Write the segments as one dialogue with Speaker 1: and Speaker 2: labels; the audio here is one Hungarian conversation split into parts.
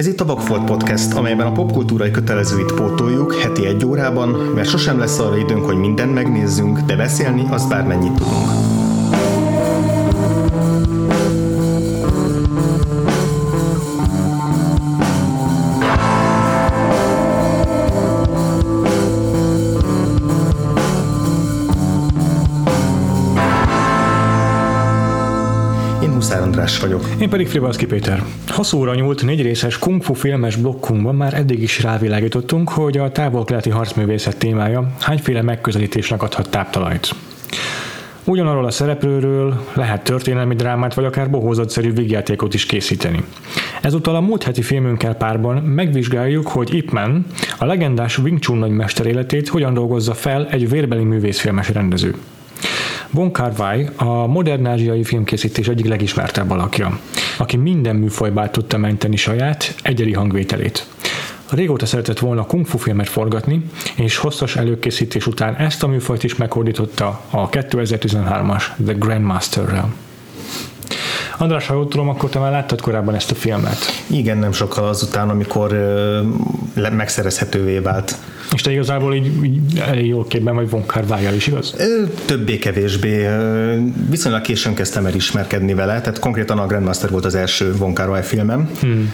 Speaker 1: Ez itt a Vagfolt Podcast, amelyben a popkultúrai kötelezőit pótoljuk heti egy órában, mert sosem lesz arra időnk, hogy mindent megnézzünk, de beszélni az bármennyit tudunk. Vagyok.
Speaker 2: Én pedig Frivalszki Péter. Hosszúra nyúlt négy részes kung fu filmes blokkunkban már eddig is rávilágítottunk, hogy a távol-keleti harcművészet témája hányféle megközelítésnek adhat táptalajt. Ugyanarról a szereplőről lehet történelmi drámát vagy akár bohózatszerű vígjátékot is készíteni. Ezúttal a múlt heti filmünkkel párban megvizsgáljuk, hogy Ip Man, a legendás Wing Chun nagymester életét hogyan dolgozza fel egy vérbeli művészfilmes rendező. Von Kar-wai a modern ázsiai filmkészítés egyik legismertebb alakja, aki minden műfajba tudta menteni saját, egyedi hangvételét. Régóta szeretett volna kung fu filmet forgatni, és hosszas előkészítés után ezt a műfajt is meghódította a 2013-as The Grandmaster-rel. András, ha jól tudom, akkor te már láttad korábban ezt a filmet.
Speaker 1: Igen, nem sokkal azután, amikor uh, megszerezhetővé vált.
Speaker 2: És te igazából így, így elég jól képben vagy Von kar is, igaz?
Speaker 1: Többé-kevésbé. Viszonylag későn kezdtem el ismerkedni vele, tehát konkrétan a Grandmaster volt az első Von kar filmem. Hmm.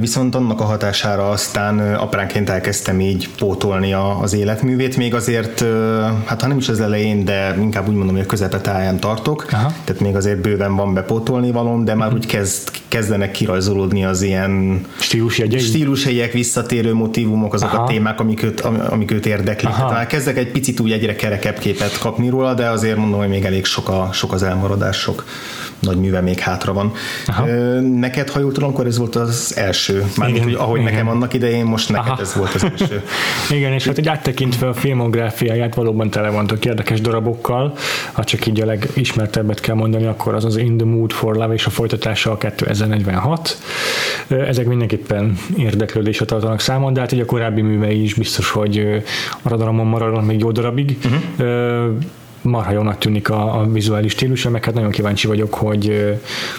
Speaker 1: Viszont annak a hatására aztán apránként elkezdtem így pótolni az életművét, még azért, hát ha nem is az elején, de inkább úgy mondom, hogy a közepetáján tartok, Aha. tehát még azért bőven van bepótolni valom, de már hmm. úgy kezd, kezdenek kirajzolódni az ilyen
Speaker 2: stílusjegyek,
Speaker 1: stílusjegyek visszatérő motivumok, azok Aha. a témák, amik őt, amik őt érdeklik. Aha. Tehát kezdek egy picit úgy egyre kerekebb képet kapni róla, de azért mondom, hogy még elég sok, a, sok az elmaradás, sok nagy műve még hátra van. Aha. Neked, ha jól tudom, akkor ez volt az első. Mármint, hogy ahogy igen. nekem annak idején, most neked Aha. ez volt az első.
Speaker 2: igen, és hát egy áttekintve a filmográfiáját valóban tele vannak érdekes darabokkal, ha csak így a legismertebbet kell mondani, akkor az az In the Mood for Love és a folytatása a 2046. Ezek mindenképpen érdeklődésre tartanak számon, de hát így a korábbi művei is biztos, hogy a radaramon maradnak még jó darabig. Uh-huh marha jónak tűnik a, a vizuális stílusa, meg hát nagyon kíváncsi vagyok, hogy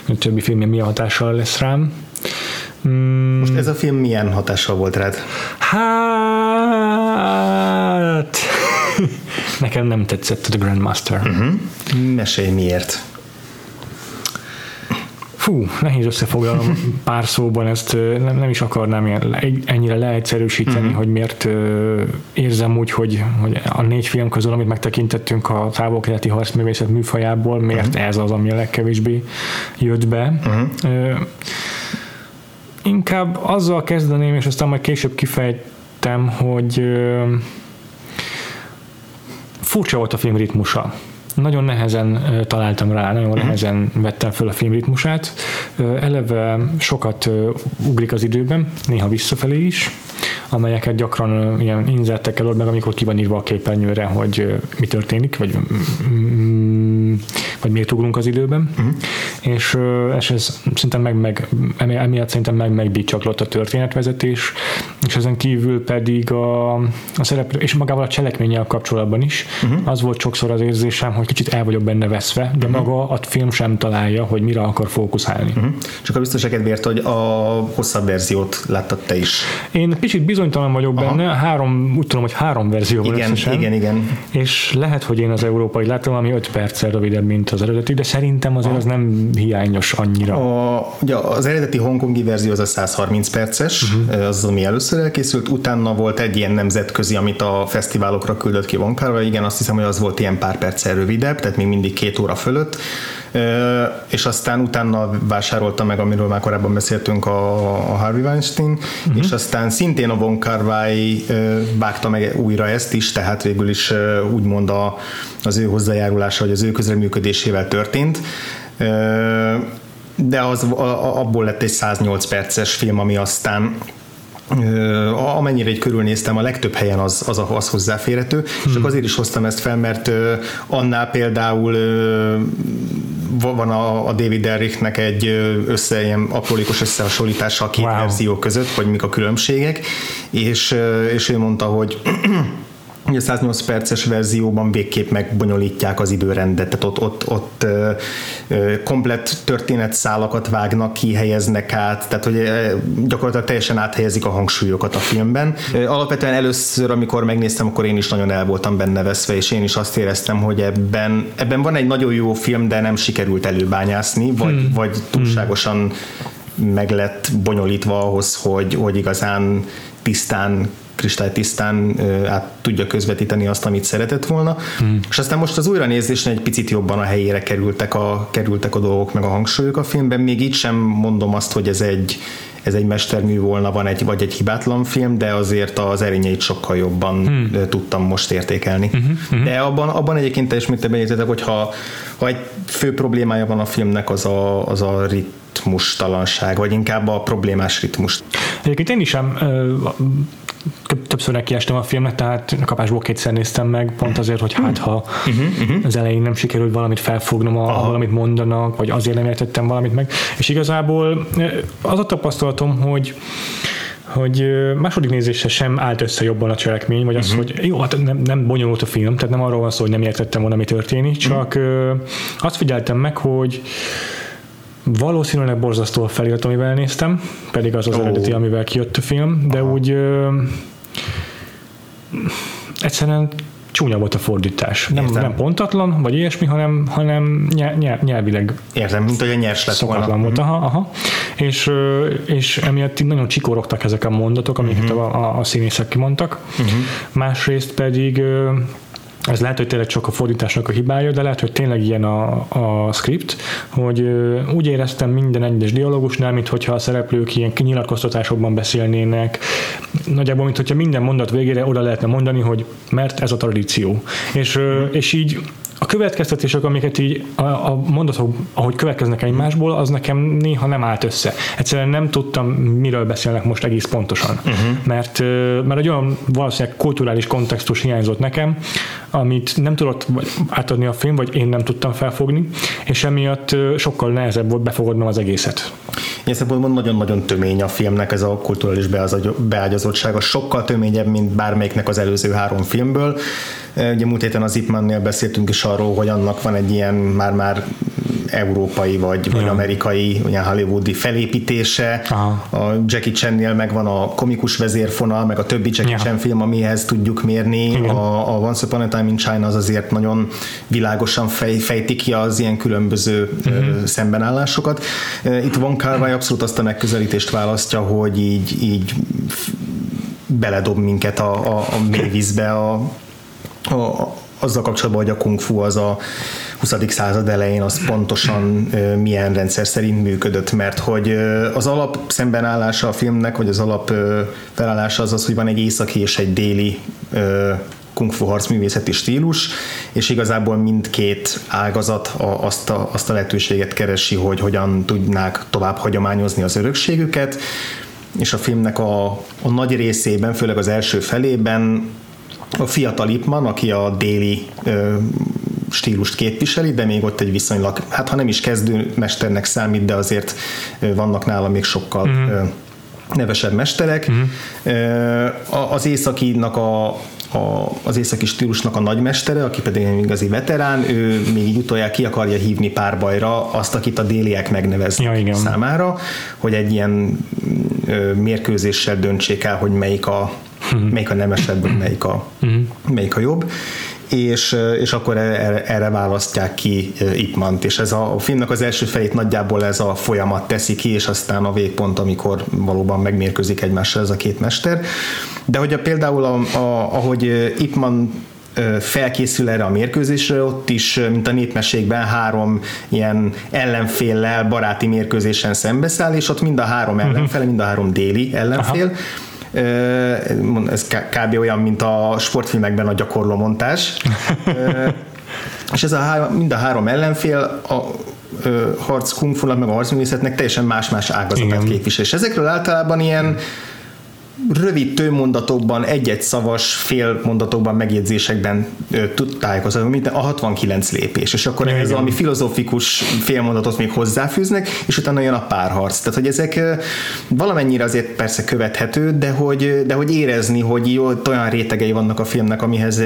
Speaker 2: a többi filmje milyen hatással lesz rám.
Speaker 1: Mm. Most ez a film milyen hatással volt rád?
Speaker 2: Hát... Nekem nem tetszett a The Grandmaster. Uh-huh.
Speaker 1: Mesélj miért?
Speaker 2: Fú, nehéz összefoglalom pár szóban ezt, nem, nem is akarnám ennyire leegyszerűsíteni, mm-hmm. hogy miért érzem úgy, hogy, hogy a négy film közül, amit megtekintettünk a távol-keleti harcművészet műfajából, miért mm-hmm. ez az, ami a legkevésbé jött be. Mm-hmm. Inkább azzal kezdeném, és aztán majd később kifejtem, hogy furcsa volt a film ritmusa nagyon nehezen találtam rá, nagyon uh-huh. nehezen vettem föl a film ritmusát. Eleve sokat ugrik az időben, néha visszafelé is, amelyeket gyakran ilyen inzertekkel old meg, amikor ki van írva a képernyőre, hogy mi történik, vagy, mm, vagy miért ugrunk az időben. Uh-huh. És, és ez szerintem meg, meg emiatt szerintem meg megbícsaklott a történetvezetés, és ezen kívül pedig a, a szereplő, és magával a cselekménnyel kapcsolatban is, uh-huh. az volt sokszor az érzésem, hogy kicsit el vagyok benne veszve, de uh-huh. maga a film sem találja, hogy mire akar fókuszálni. Uh-huh.
Speaker 1: Csak a biztos kedvéért, hogy a hosszabb verziót láttad te is.
Speaker 2: Én kicsit bizonytalan vagyok Aha. benne, három, úgy tudom, hogy három verzió
Speaker 1: van igen, összesen. Igen, igen.
Speaker 2: És lehet, hogy én az európai láttam, ami 5 perccel rövidebb, mint az eredeti, de szerintem azért Aha. az nem hiányos annyira.
Speaker 1: A, ugye az eredeti hongkongi verzió az a 130 perces, uh-huh. az, ami először elkészült, utána volt egy ilyen nemzetközi, amit a fesztiválokra küldött ki Vonkárva, igen, azt hiszem, hogy az volt ilyen pár perccel rövidebb, tehát még mindig két óra fölött, és aztán utána vásárolta meg, amiről már korábban beszéltünk, a, a Harvey Weinstein, uh-huh. és aztán szintén a Von Kar-wai vágta meg újra ezt is, tehát végül is úgymond a, az ő hozzájárulása, vagy az ő közreműködésével történt de az, abból lett egy 108 perces film, ami aztán amennyire egy körülnéztem, a legtöbb helyen az, az, az hozzáférhető, hmm. csak azért is hoztam ezt fel, mert annál például van a, a David Derricknek egy össze, ilyen aprólékos összehasonlítása a két wow. verzió között, hogy mik a különbségek, és, és ő mondta, hogy a 108 perces verzióban végképp megbonyolítják az időrendet, tehát ott, ott, ott ö, ö, komplett történetszálakat vágnak ki, helyeznek át, tehát hogy gyakorlatilag teljesen áthelyezik a hangsúlyokat a filmben. Alapvetően először, amikor megnéztem, akkor én is nagyon el voltam benne veszve, és én is azt éreztem, hogy ebben, ebben van egy nagyon jó film, de nem sikerült előbányászni, vagy, hmm. vagy túlságosan meg lett bonyolítva ahhoz, hogy, hogy igazán tisztán kristálytisztán át tudja közvetíteni azt, amit szeretett volna. Hmm. És aztán most az újranézésen egy picit jobban a helyére kerültek a, kerültek a dolgok, meg a hangsúlyok a filmben. Még így sem mondom azt, hogy ez egy, ez egy mestermű volna, van egy, vagy egy hibátlan film, de azért az erényeit sokkal jobban hmm. tudtam most értékelni. Uh-huh, uh-huh. De abban, abban egyébként teljes mértékben értetek, hogy ha, ha egy fő problémája van a filmnek, az a, az a ritmustalanság, vagy inkább a problémás ritmus.
Speaker 2: Egyébként én is sem többször nekiestem a filmnek, tehát kapásból kétszer néztem meg, pont azért, hogy hát ha az elején nem sikerült valamit felfognom, a, valamit mondanak, vagy azért nem értettem valamit meg. És igazából az a tapasztalatom, hogy hogy második nézésre sem állt össze jobban a cselekmény, vagy az, uh-huh. hogy jó, hát nem, nem bonyolult a film, tehát nem arról van szó, hogy nem értettem volna, mi történik, csak uh-huh. azt figyeltem meg, hogy Valószínűleg borzasztó a felirat, amivel néztem, pedig az az oh. eredeti, amivel kijött a film, de Aha. úgy egyszerűen csúnya volt a fordítás. Nem, nem pontatlan, vagy ilyesmi, hanem, hanem nyelv, nyelvileg.
Speaker 1: Értem, mint hogy a nyers lett
Speaker 2: volna. volt, aha, aha. És, és emiatt nagyon csikorogtak ezek a mondatok, amiket uh-huh. a, a, a színészek kimondtak. Uh-huh. Másrészt pedig ez lehet, hogy tényleg csak a fordításnak a hibája, de lehet, hogy tényleg ilyen a, a script, hogy úgy éreztem minden egyes dialógusnál, mint hogyha a szereplők ilyen nyilatkoztatásokban beszélnének, nagyjából, mint hogyha minden mondat végére oda lehetne mondani, hogy mert ez a tradíció. És, és így a következtetések, amiket így a, a mondatok, ahogy következnek egymásból, az nekem néha nem állt össze. Egyszerűen nem tudtam, miről beszélnek most egész pontosan. Uh-huh. Mert, mert egy olyan valószínűleg kulturális kontextus hiányzott nekem, amit nem tudott átadni a film, vagy én nem tudtam felfogni, és emiatt sokkal nehezebb volt befogadnom az egészet.
Speaker 1: Ilyen szempontból nagyon-nagyon tömény a filmnek ez a kulturális beágyazottsága, sokkal töményebb, mint bármelyiknek az előző három filmből. Ugye múlt héten az Ipmannél beszéltünk is arról, hogy annak van egy ilyen már-már európai vagy, vagy amerikai, ilyen hollywoodi felépítése. Aha. A Jackie Chan-nél megvan a komikus vezérfonal, meg a többi Jackie ja. Chan film, amihez tudjuk mérni. A, a Once Upon a Time in China az azért nagyon világosan fej, fejti ki az ilyen különböző uh-huh. szembenállásokat. Itt Von Kar abszolút azt a megközelítést választja, hogy így, így beledob minket a, a, a mélyvízbe a, a, azzal kapcsolatban, hogy a kung fu az a 20. század elején az pontosan milyen rendszer szerint működött, mert hogy az alap szembenállása a filmnek, vagy az alap felállása az az, hogy van egy északi és egy déli kung fu harcművészeti stílus, és igazából mindkét ágazat a, azt, a, azt a lehetőséget keresi, hogy hogyan tudnák tovább hagyományozni az örökségüket, és a filmnek a, a nagy részében, főleg az első felében a fiatal Ipman, aki a déli ö, stílust képviseli, de még ott egy viszonylag, hát ha nem is kezdő mesternek számít, de azért vannak nála még sokkal uh-huh. nevesebb mesterek. Uh-huh. Az északinak a, a, az északi stílusnak a nagymestere, aki pedig egy igazi veterán, ő még így utoljára ki akarja hívni párbajra azt, akit a déliek megneveznek ja, igen. számára, hogy egy ilyen mérkőzéssel döntsék el, hogy melyik a, uh-huh. melyik a nemesebb, melyik a, uh-huh. melyik a jobb és, és akkor erre, erre választják ki Ipmant, és ez a, a filmnek az első felét nagyjából ez a folyamat teszi ki, és aztán a végpont, amikor valóban megmérkőzik egymással ez a két mester. De hogy a, például a, a, ahogy Ipman felkészül erre a mérkőzésre, ott is, mint a népmeségben három ilyen ellenféllel baráti mérkőzésen szembeszáll, és ott mind a három mhm. ellenfele, mind a három déli ellenfél, Aha ez kb. olyan, mint a sportfilmekben a gyakorló montás. és ez a három, mind a három ellenfél a harc kungfunak, meg a harcművészetnek teljesen más-más ágazatát képvisel. És ezekről általában ilyen rövid tőmondatokban, egy-egy szavas fél mondatokban, megjegyzésekben tájékoztatni, mint a 69 lépés, és akkor ehhez valami filozófikus félmondatot még hozzáfűznek, és utána jön a párharc. Tehát, hogy ezek valamennyire azért persze követhető, de hogy, de hogy érezni, hogy jó, olyan rétegei vannak a filmnek, amihez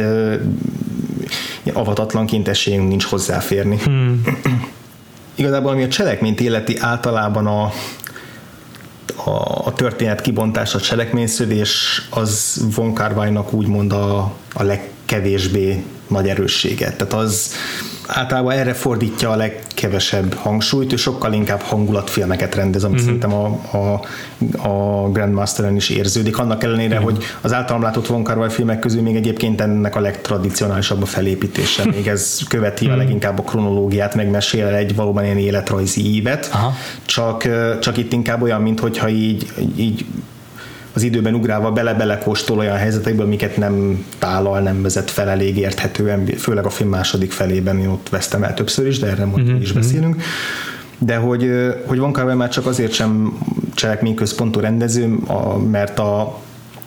Speaker 1: avatatlanként esélyünk nincs hozzáférni. Hmm. Igazából ami a cselekményt illeti általában a, a, történet kibontása, a cselekményszödés az Von Carvajnak úgymond a, a legkevésbé nagy erősséget. Tehát az általában erre fordítja a legkevesebb hangsúlyt, és sokkal inkább hangulatfilmeket rendez, amit mm-hmm. szerintem a, a, a Grandmasteren is érződik, annak ellenére, mm-hmm. hogy az általam látott Von filmek közül még egyébként ennek a legtradicionálisabb a felépítése, még ez követi mm-hmm. a leginkább a kronológiát, megmesél egy valóban ilyen életrajzi ívet, Aha. csak, csak itt inkább olyan, mintha így, így az időben ugrálva bele-bele kóstol olyan helyzetekből, amiket nem tálal, nem vezet fel elég érthetően, főleg a film második felében, én ott vesztem el többször is, de erre majd mm-hmm. is mhm. beszélünk. De hogy, hogy Von Kar már csak azért sem cselekményközpontú rendező, mert a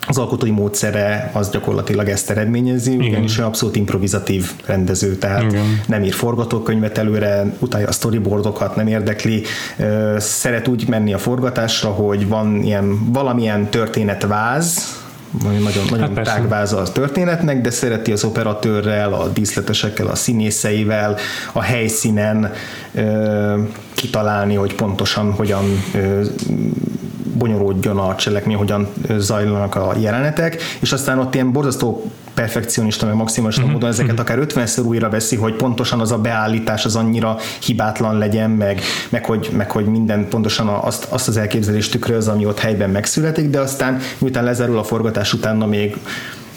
Speaker 1: az alkotói módszere az gyakorlatilag ezt eredményezi, Igen. ugyanis abszolút improvizatív rendező, tehát Igen. nem ír forgatókönyvet előre, utálja a storyboardokat, nem érdekli, szeret úgy menni a forgatásra, hogy van ilyen valamilyen történetváz, nagyon, nagyon hát tágváza a történetnek, de szereti az operatőrrel, a díszletesekkel, a színészeivel, a helyszínen ö, kitalálni, hogy pontosan hogyan ö, bonyolódjon a cselekmény, hogyan zajlanak a jelenetek, és aztán ott ilyen borzasztó perfekcionista, meg maximalista uh-huh. módon ezeket akár 50-szer újra veszi, hogy pontosan az a beállítás az annyira hibátlan legyen, meg, meg, hogy, meg hogy minden pontosan azt, azt az elképzelést tükröz, ami ott helyben megszületik, de aztán miután lezárul a forgatás utána még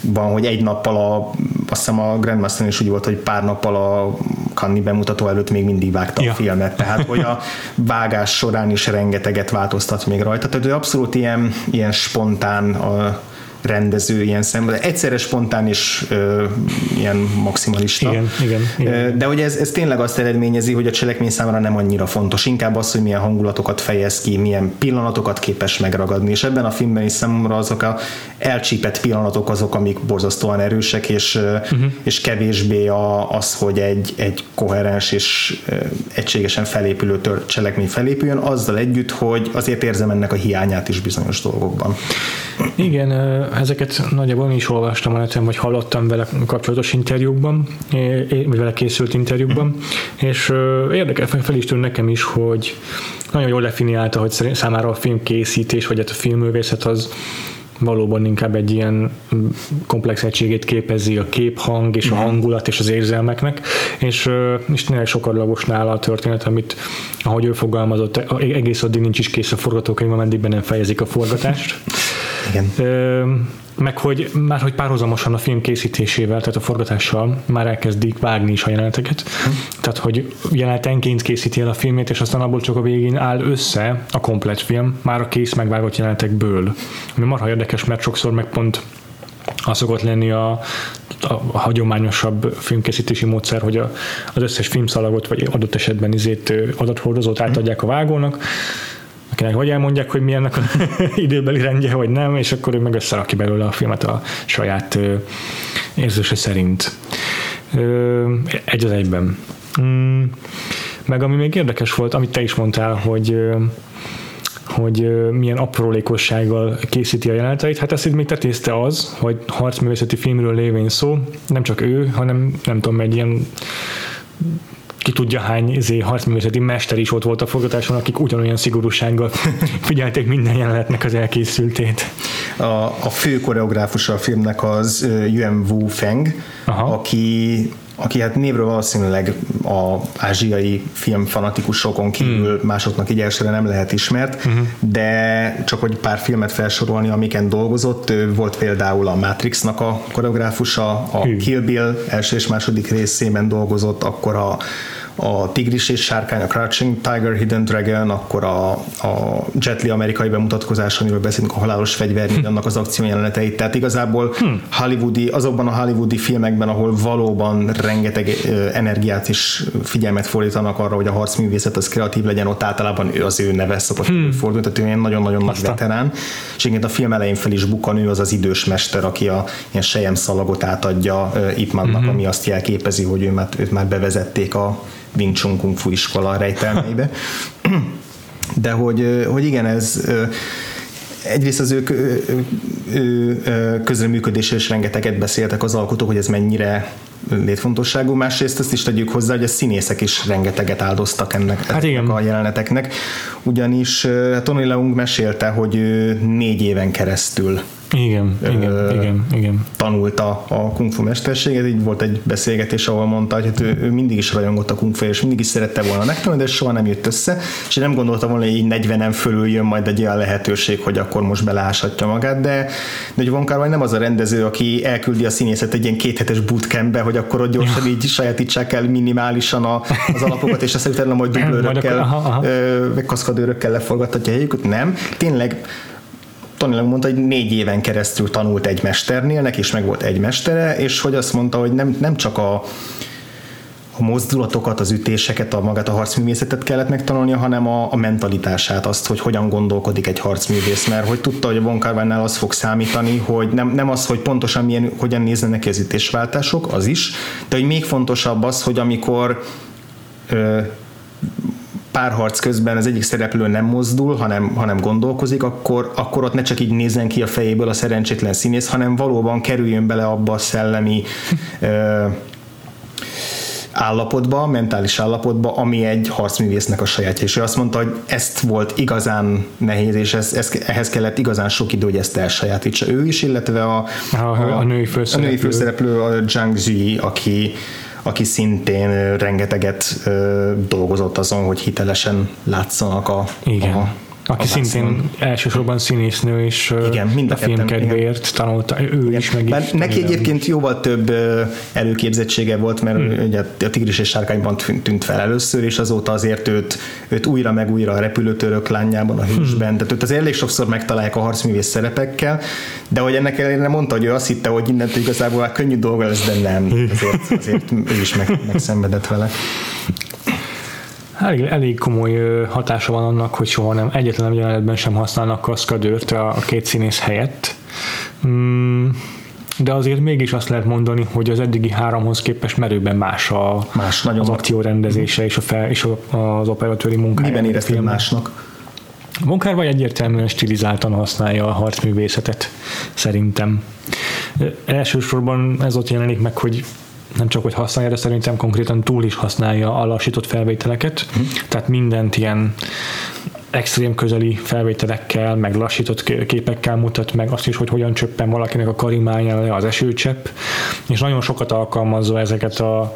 Speaker 1: van, hogy egy nappal a, azt hiszem a Grandmaster is úgy volt, hogy pár nappal a Kanni bemutató előtt még mindig vágta ja. a filmet, tehát hogy a vágás során is rengeteget változtat még rajta, tehát abszolút ilyen, ilyen spontán a, rendező ilyen szemben, egyszerre spontán és ö, ilyen maximalista.
Speaker 2: Igen, igen, igen.
Speaker 1: De hogy ez, ez tényleg azt eredményezi, hogy a cselekmény számára nem annyira fontos, inkább az, hogy milyen hangulatokat fejez ki, milyen pillanatokat képes megragadni, és ebben a filmben is számomra azok a elcsípett pillanatok azok, amik borzasztóan erősek, és, uh-huh. és kevésbé a, az, hogy egy, egy koherens és egységesen felépülő tör, cselekmény felépüljön, azzal együtt, hogy azért érzem ennek a hiányát is bizonyos dolgokban.
Speaker 2: Igen, ezeket nagyjából én is olvastam a neten, vagy hallottam vele kapcsolatos interjúkban, vagy vele készült interjúkban, és érdekel, fel is tűnt nekem is, hogy nagyon jól definiálta, hogy számára a filmkészítés, vagy hát a filmművészet az valóban inkább egy ilyen komplex egységét képezi a képhang és a mhm. hangulat és az érzelmeknek, és, és tényleg sokarlagos nála a történet, amit ahogy ő fogalmazott, egész addig nincs is kész a forgatókönyv, ameddig nem fejezik a forgatást.
Speaker 1: Igen. Ö,
Speaker 2: meg hogy már hogy párhuzamosan a film készítésével, tehát a forgatással már elkezdik vágni is a jeleneteket. Hm. Tehát, hogy jelenetenként készíti el a filmét, és aztán abból csak a végén áll össze a komplet film, már a kész megvágott jelenetekből. Ami marha érdekes, mert sokszor meg pont az szokott lenni a, a hagyományosabb filmkészítési módszer, hogy a, az összes filmszalagot, vagy adott esetben izét adathordozót átadják a vágónak, akinek vagy elmondják, hogy milyennek a időbeli rendje, vagy nem, és akkor ő meg összerakja belőle a filmet a saját érzése szerint. Egy az egyben. Mm, meg ami még érdekes volt, amit te is mondtál, hogy hogy milyen aprólékossággal készíti a jeleneteit. Hát ezt még tetézte az, hogy harcművészeti filmről lévén szó, nem csak ő, hanem nem tudom, egy ilyen ki tudja hány izé, harcművészeti mester is ott volt a forgatáson, akik ugyanolyan szigorúsággal figyelték minden jelenetnek az elkészültét.
Speaker 1: A, a fő koreográfusa a filmnek az Yuan Wu Feng, Aha. aki aki hát névről valószínűleg a ázsiai filmfanatikusokon kívül hmm. másoknak így elsőre nem lehet ismert, uh-huh. de csak hogy pár filmet felsorolni, amiken dolgozott, volt például a Matrixnak a koreográfusa, a hmm. Kill Bill első és második részében dolgozott, akkor a a Tigris és Sárkány, a Crouching Tiger, Hidden Dragon, akkor a, a Jet Li amerikai bemutatkozás, amiről beszélünk, a halálos fegyver, hm. annak az akció jeleneteit. Tehát igazából hm. hollywoodi, azokban a hollywoodi filmekben, ahol valóban rengeteg energiát és figyelmet fordítanak arra, hogy a harcművészet az kreatív legyen, ott általában ő az ő neve szokott hm. fordulni, tehát ő ilyen nagyon-nagyon nagy veterán. És igen, a film elején fel is bukan, ő az az idős mester, aki a ilyen sejem szalagot átadja uh, ami azt jelképezi, hogy ő már, őt már bevezették a Wing Chun Kung Fu iskola rejtelmeibe. De hogy, hogy igen, ez egyrészt az ők ő, ő, közreműködésről is rengeteget beszéltek az alkotók, hogy ez mennyire létfontosságú, másrészt azt is tegyük hozzá, hogy a színészek is rengeteget áldoztak ennek hát igen. a jeleneteknek, ugyanis Tony Leung mesélte, hogy négy éven keresztül
Speaker 2: igen, igen, ö, igen, igen.
Speaker 1: tanulta a kung fu mesterséget, így volt egy beszélgetés, ahol mondta, hogy hát ő, ő mindig is rajongott a kung fu és mindig is szerette volna megtanulni, de soha nem jött össze, és nem gondolta volna, hogy így 40-en fölül jön majd egy olyan lehetőség, hogy akkor most beláshatja magát, de, de hogy Von nem az a rendező, aki elküldi a színészet egy ilyen kéthetes bootcampbe, hogy akkor ott gyorsan így sajátítsák el minimálisan a, az alapokat, és aztán utána majd dublőrökkel, meg kaszkadőrökkel leforgathatja helyüket. Nem, tényleg Tony Leung mondta, hogy négy éven keresztül tanult egy mesternél, neki is meg volt egy mestere, és hogy azt mondta, hogy nem, nem csak a, a mozdulatokat, az ütéseket, a magát a harcművészetet kellett megtanulnia, hanem a, a mentalitását, azt, hogy hogyan gondolkodik egy harcművész, mert hogy tudta, hogy a Von Carvánál az fog számítani, hogy nem, nem az, hogy pontosan milyen, hogyan néznek neki az ütésváltások, az is, de hogy még fontosabb az, hogy amikor ö, párharc közben az egyik szereplő nem mozdul, hanem, hanem gondolkozik, akkor, akkor ott ne csak így nézzen ki a fejéből a szerencsétlen színész, hanem valóban kerüljön bele abba a szellemi ö, állapotba, mentális állapotba, ami egy harcművésznek a sajátja. És ő azt mondta, hogy ezt volt igazán nehéz, és ez, ez, ehhez kellett igazán sok idő, hogy ezt elsajátítsa ő is, illetve a,
Speaker 2: a, a, a női főszereplő,
Speaker 1: a női főszereplő a Zhang Zui, aki, aki szintén rengeteget dolgozott azon, hogy hitelesen látszanak a,
Speaker 2: Igen. a aki szintén elsősorban színésznő, és igen, mind a, a filmkedvéért tanulta, ő igen. is meg
Speaker 1: is Neki egyébként jóval több előképzettsége volt, mert hmm. ugye a Tigris és Sárkányban tűnt fel először, és azóta azért őt, őt újra meg újra a repülőtörök lányában, a hősben, hmm. tehát őt az elég sokszor megtalálják a harcművész szerepekkel, de hogy ennek ellenére mondta, hogy ő azt hitte, hogy innentől igazából könnyű dolga lesz, de nem, azért, azért ő is meg, megszenvedett vele
Speaker 2: elég, elég komoly hatása van annak, hogy soha nem, egyetlen jelenetben sem használnak kaszkadőrt a, a két színész helyett. Mm, de azért mégis azt lehet mondani, hogy az eddigi háromhoz képest merőben más, a,
Speaker 1: más nagyon
Speaker 2: az akció rendezése és, a fel, és a, az operatőri munkája.
Speaker 1: Miben éreztél másnak?
Speaker 2: Munkár vagy egyértelműen stilizáltan használja a harcművészetet, szerintem. Elsősorban ez ott jelenik meg, hogy nem csak hogy használja, de szerintem konkrétan túl is használja a lassított felvételeket, uh-huh. tehát mindent ilyen extrém közeli felvételekkel, meg lassított képekkel mutat meg azt is, hogy hogyan csöppen valakinek a karimáján le az esőcsepp, és nagyon sokat alkalmazza ezeket a,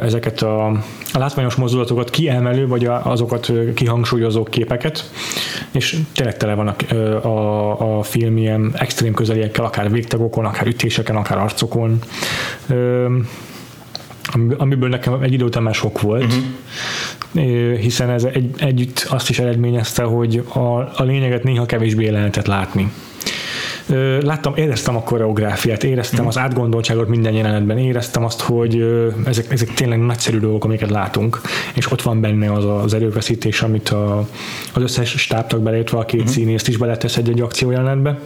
Speaker 2: ezeket a, a látványos mozdulatokat kiemelő, vagy azokat kihangsúlyozó képeket, és tényleg tele van a, a, a film ilyen extrém közeliekkel, akár végtagokon, akár ütéseken, akár arcokon, amiből nekem egy idő után már sok volt, uh-huh. hiszen ez egy, együtt azt is eredményezte, hogy a, a lényeget néha kevésbé lehetett látni. Láttam, éreztem a koreográfiát, éreztem uh-huh. az átgondoltságot minden jelenetben, éreztem azt, hogy ezek, ezek tényleg nagyszerű dolgok, amiket látunk, és ott van benne az az erőfeszítés, amit a, az összes stábtag beleértve a két uh-huh. színészt is beletesz egy-egy akciójelenetbe.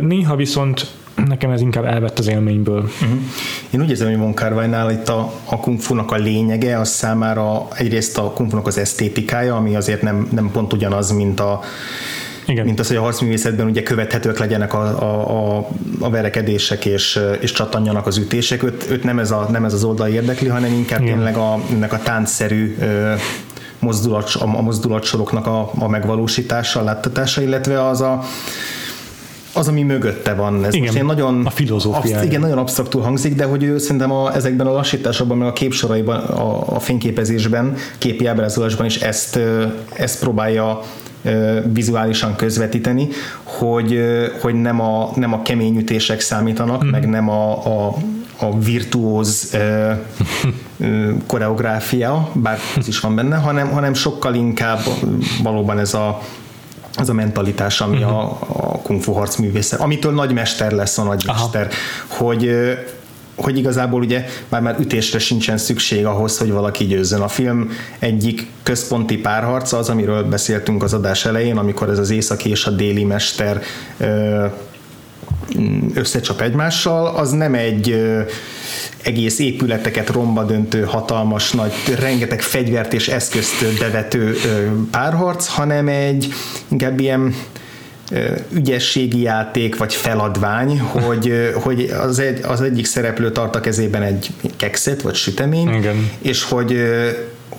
Speaker 2: Néha viszont nekem ez inkább elvett az élményből. Uh-huh.
Speaker 1: Én úgy érzem, hogy Von Carvajnál itt a, a kung fu-nak a lényege, az számára egyrészt a kung fu-nak az esztétikája, ami azért nem, nem pont ugyanaz, mint a igen. mint az, hogy a harcművészetben ugye követhetők legyenek a, a, a, a verekedések és, és csatanjanak az ütések. Őt, őt nem, ez a, nem ez az oldal érdekli, hanem inkább Igen. tényleg a, ennek a táncszerű mozdulat, a, a mozdulatsoroknak a, a megvalósítása, a láttatása, illetve az a az, ami mögötte van. Ez
Speaker 2: igen, nagyon, a filozófia.
Speaker 1: Absz- igen, nagyon absztraktul hangzik, de hogy ő szerintem a, ezekben a lassításokban, meg a képsoraiban, a, a fényképezésben, képi ábrázolásban is ezt, ezt próbálja vizuálisan közvetíteni, hogy, hogy nem, a, nem a kemény ütések számítanak, mm. meg nem a, a, a virtuóz koreográfia, bár ez is van benne, hanem, hanem sokkal inkább valóban ez a az a mentalitás, ami uh-huh. a, a kung fu harcművészet, amitől nagymester lesz a nagymester, Aha. hogy hogy igazából ugye már már ütésre sincsen szükség ahhoz, hogy valaki győzzön. A film egyik központi párharca az, amiről beszéltünk az adás elején, amikor ez az északi és a déli mester összecsap egymással, az nem egy egész épületeket romba döntő, hatalmas nagy, rengeteg fegyvert és eszközt bevető párharc, hanem egy inkább ilyen ügyességi játék vagy feladvány, hogy, hogy az, egy, az egyik szereplő tart a kezében egy kekszet vagy sütemény, Igen. és hogy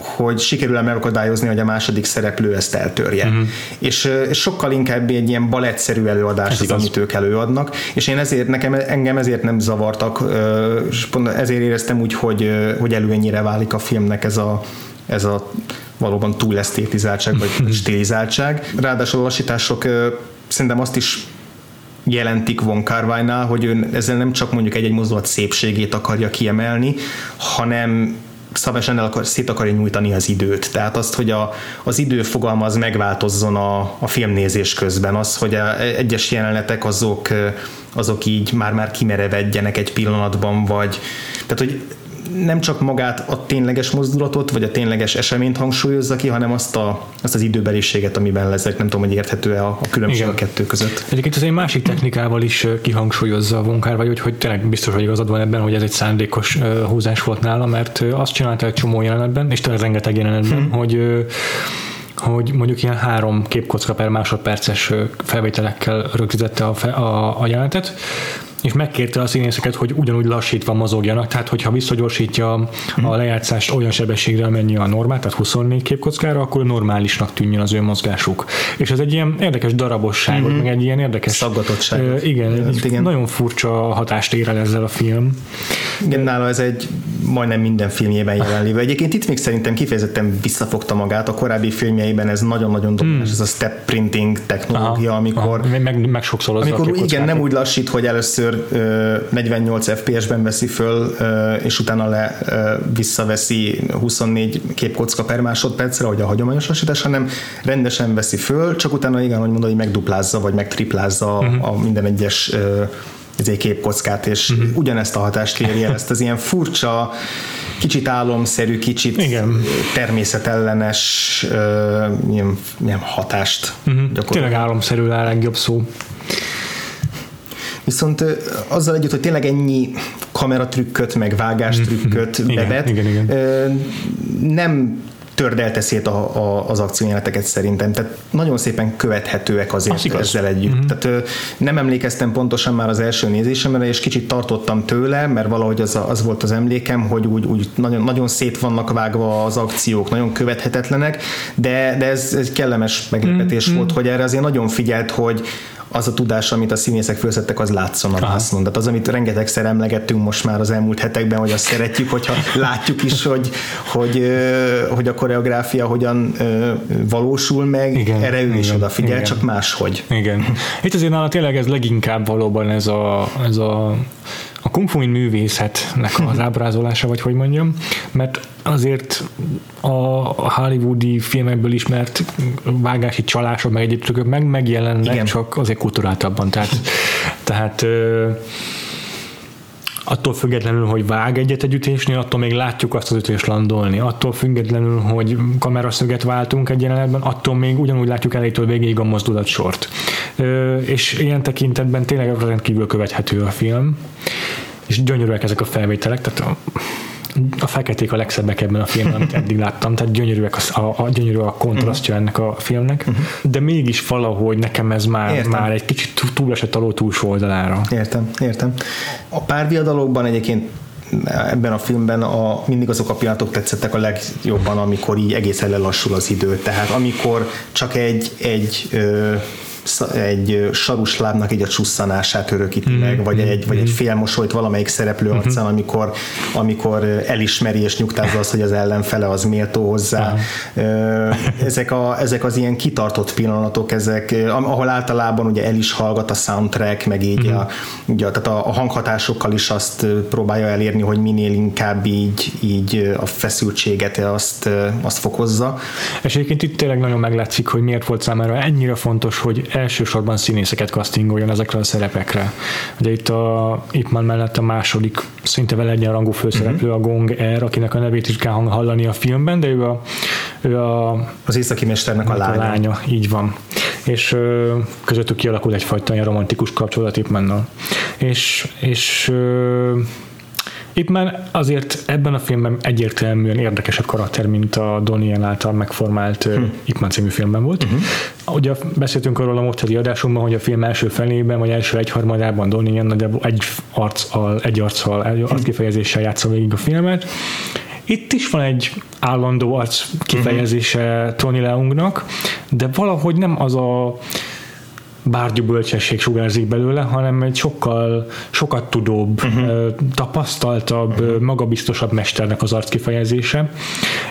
Speaker 1: hogy sikerül megakadályozni, hogy a második szereplő ezt eltörje. Uh-huh. És, és sokkal inkább egy ilyen balettszerű előadás Ez az, igaz. amit ők előadnak, és én ezért, nekem engem ezért nem zavartak, és ezért éreztem úgy, hogy, hogy előnyire válik a filmnek ez a, ez a valóban túl esztétizáltság, vagy stilizáltság. Ráadásul a lassítások szerintem azt is jelentik Von Carvajnál, hogy ő ezzel nem csak mondjuk egy-egy mozdulat szépségét akarja kiemelni, hanem szabásan el akar, szét akarja nyújtani az időt. Tehát azt, hogy a, az idő fogalma az megváltozzon a, a filmnézés közben, az, hogy a, egyes jelenetek azok, azok így már-már kimerevedjenek egy pillanatban, vagy tehát, hogy nem csak magát a tényleges mozdulatot, vagy a tényleges eseményt hangsúlyozza ki, hanem azt, a, azt az időbeliséget, amiben lezek. Nem tudom, hogy érthető-e a, a különbség Igen. a kettő között.
Speaker 2: Egyébként ez egy másik technikával is kihangsúlyozza a Vonkár, vagy hogy, hogy tényleg biztos, hogy igazad van ebben, hogy ez egy szándékos húzás volt nála, mert azt csinálta egy csomó jelenetben, és tényleg rengeteg jelenetben, hmm. hogy hogy mondjuk ilyen három képkocka per másodperces felvételekkel rögzítette a, a, a jelenetet, és megkérte a színészeket, hogy ugyanúgy lassítva mozogjanak, tehát hogyha visszagyorsítja a mhm. lejátszást olyan sebességre, amennyi a normál, tehát 24 képkockára, akkor normálisnak tűnjön az ő mozgásuk. És ez egy ilyen érdekes darabosság, mm-hmm. meg egy ilyen érdekes
Speaker 1: szaggatottság.
Speaker 2: Uh, igen, igen, igen, nagyon furcsa hatást ér el ezzel a film.
Speaker 1: Igen, nála ez egy majdnem minden filmjében jelenlévő. Egyébként itt még szerintem kifejezetten visszafogta magát, a korábbi filmjeiben ez nagyon-nagyon domináns, hmm. ez a step printing technológia, Aha. amikor
Speaker 2: Aha. Meg, meg sokszor
Speaker 1: amikor igen, nem úgy lassít, hogy először 48 FPS-ben veszi föl, és utána le visszaveszi 24 képkocka per másodpercre, hogy a hagyományos lassítás, hanem rendesen veszi föl, csak utána igen, hogy mondod, hogy megduplázza, vagy megtriplázza uh-huh. a minden egyes egy képkockát, és uh-huh. ugyanezt a hatást éri el, ezt az ilyen furcsa, kicsit álomszerű, kicsit Igen. természetellenes uh, ilyen, ilyen hatást.
Speaker 2: Uh-huh. Tényleg álomszerű a legjobb szó.
Speaker 1: Viszont azzal együtt, hogy tényleg ennyi kameratrükköt, meg vágástrükköt mm-hmm. bevet, igen, igen, igen. nem tördelte szét a, a, az akciójeleneteket szerintem. Tehát nagyon szépen követhetőek azért az ezzel együtt. Mm-hmm. Tehát nem emlékeztem pontosan már az első nézésemre, és kicsit tartottam tőle, mert valahogy az, az volt az emlékem, hogy úgy, úgy nagyon, nagyon szét vannak vágva az akciók, nagyon követhetetlenek, de, de ez, ez kellemes meglepetés mm-hmm. volt, hogy erre azért nagyon figyelt, hogy az a tudás, amit a színészek felszettek, az látszon a vásznon. Tehát az, amit rengetegszer emlegettünk most már az elmúlt hetekben, hogy azt szeretjük, hogyha látjuk is, hogy, hogy, hogy a koreográfia hogyan valósul meg, igen, erre ő is odafigyel, igen. csak máshogy.
Speaker 2: Igen. Itt azért nála tényleg ez leginkább valóban ez a, ez a a kung fu művészetnek az ábrázolása, vagy hogy mondjam, mert azért a hollywoodi filmekből ismert vágási csalások, meg egyéb meg megjelennek, Igen. csak azért kulturáltabban. Tehát, tehát attól függetlenül, hogy vág egyet egy ütésnél, attól még látjuk azt az ütést landolni. Attól függetlenül, hogy kameraszöget váltunk egy jelenetben, attól még ugyanúgy látjuk elejétől végéig a mozdulatsort. És ilyen tekintetben tényleg rendkívül követhető a film, és gyönyörűek ezek a felvételek, tehát a feketék a legszebbek ebben a filmben, amit eddig láttam, tehát gyönyörűek a, a, a gyönyörű a kontrasztja uh-huh. ennek a filmnek, uh-huh. de mégis valahogy nekem ez már, értem. már egy kicsit túl esett a ló túlsó oldalára.
Speaker 1: Értem, értem. A párviadalokban egyébként ebben a filmben a, mindig azok a pillanatok tetszettek a legjobban, amikor így egészen lelassul az idő. Tehát amikor csak egy, egy ö, egy sarus lábnak így a csusszanását örökíti mm, meg, vagy, mm, egy, vagy egy mhm. félmosolyt valamelyik szereplő mm-hmm. arcán, amikor, amikor elismeri és nyugtázza azt, hogy az ellenfele az méltó hozzá. Ezek, a, ezek az ilyen kitartott pillanatok, ezek, ahol általában ugye el is hallgat a soundtrack, meg így mm-hmm. a, ugye, tehát a, a hanghatásokkal is azt próbálja elérni, hogy minél inkább így, így a feszültséget azt, azt fokozza.
Speaker 2: És egyébként itt tényleg nagyon meglátszik, hogy miért volt számára ennyire fontos, hogy elsősorban színészeket castingoljon ezekre a szerepekre. Ugye itt a Ipman mellett a második, szinte vele egyenrangú főszereplő uh-huh. a Gong Er, akinek a nevét is kell hallani a filmben, de ő a, ő a
Speaker 1: az északi mesternek a lánya. a lánya.
Speaker 2: Így van. És ö, közöttük kialakul egyfajta ilyen romantikus kapcsolat Ipmannal. És, és ö, itt már azért ebben a filmben egyértelműen érdekesebb karakter, mint a Donnie által megformált hm. Ipman című filmben volt. Uh-huh. Ugye beszéltünk arról a mostani adásunkban, hogy a film első felében, vagy első egyharmadában Donnie nagyjából egy arccal, egy arccal, egy hm. arckifejezéssel játsza végig a filmet. Itt is van egy állandó arc kifejezése uh-huh. Tony Leungnak, de valahogy nem az a bárgyú bölcsesség sugárzik belőle, hanem egy sokkal sokat tudóbb, uh-huh. tapasztaltabb, uh-huh. magabiztosabb mesternek az arckifejezése,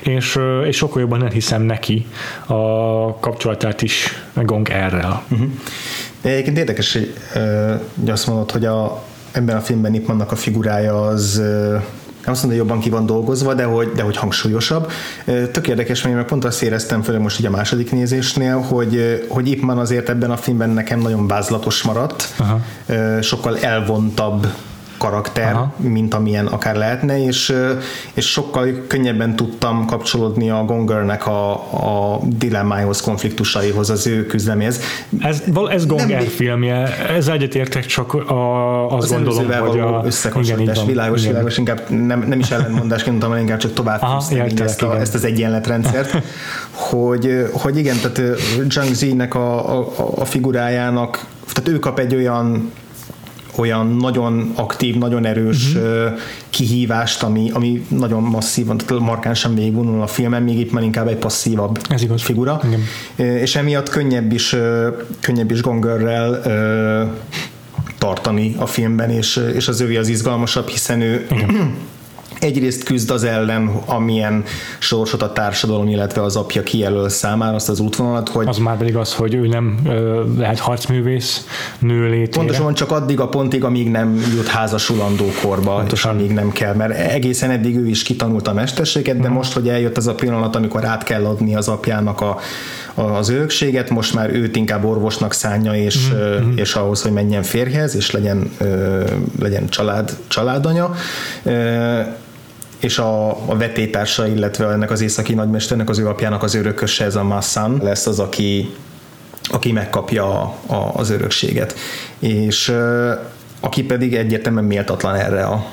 Speaker 2: és, és sokkal jobban hiszem neki a kapcsolatát is Gong erre. Uh-huh.
Speaker 1: Egyébként érdekes, hogy azt mondod, hogy a, ebben a filmben itt vannak a figurája az nem azt mondom, hogy jobban ki van dolgozva, de hogy, de hogy hangsúlyosabb. Tök érdekes, mert pont azt éreztem, főleg most ugye a második nézésnél, hogy, hogy Ipman azért ebben a filmben nekem nagyon vázlatos maradt, Aha. sokkal elvontabb karakter, Aha. mint amilyen akár lehetne, és, és sokkal könnyebben tudtam kapcsolódni a Gongernek a, a dilemmához, konfliktusaihoz, az ő küzdelméhez.
Speaker 2: Ez, ez Gonger nem, filmje, ez egyetértek, csak a, azt az gondolom, hogy a...
Speaker 1: összekapcsolódás, világos, igen. világos, inkább nem, nem is ellentmondásként mondtam, inkább csak tovább Aha, értek, ezt, a, ezt az egyenletrendszert, hogy, hogy igen, tehát Zhang Zi-nek a, a, a figurájának tehát ő kap egy olyan olyan nagyon aktív, nagyon erős uh-huh. kihívást, ami, ami nagyon masszívan, tehát markánsan végigvonul a filmen, még itt már inkább egy passzívabb
Speaker 2: Ez igaz.
Speaker 1: figura. Igen. És emiatt könnyebb is, könnyebb is gongörrel tartani a filmben, és, és az ővi az izgalmasabb, hiszen ő Igen egyrészt küzd az ellen, amilyen sorsot a társadalom, illetve az apja kijelöl számára azt az útvonalat, hogy...
Speaker 2: Az már pedig az, hogy ő nem ö, lehet harcművész nő létére.
Speaker 1: Pontosan csak addig a pontig, amíg nem jut házasulandó korba, Pontosan. és amíg nem kell, mert egészen eddig ő is kitanult a mesterséget, de hmm. most, hogy eljött az a pillanat, amikor át kell adni az apjának a, az örökséget, most már őt inkább orvosnak szánja, és, mm-hmm. és ahhoz, hogy menjen férjhez, és legyen, legyen család, családanya és a, a vetétársa, illetve ennek az északi nagymesternek, az ő apjának az örököse, ez a Massan lesz az, aki, aki megkapja a, a, az örökséget. És aki pedig egyértelműen méltatlan erre a,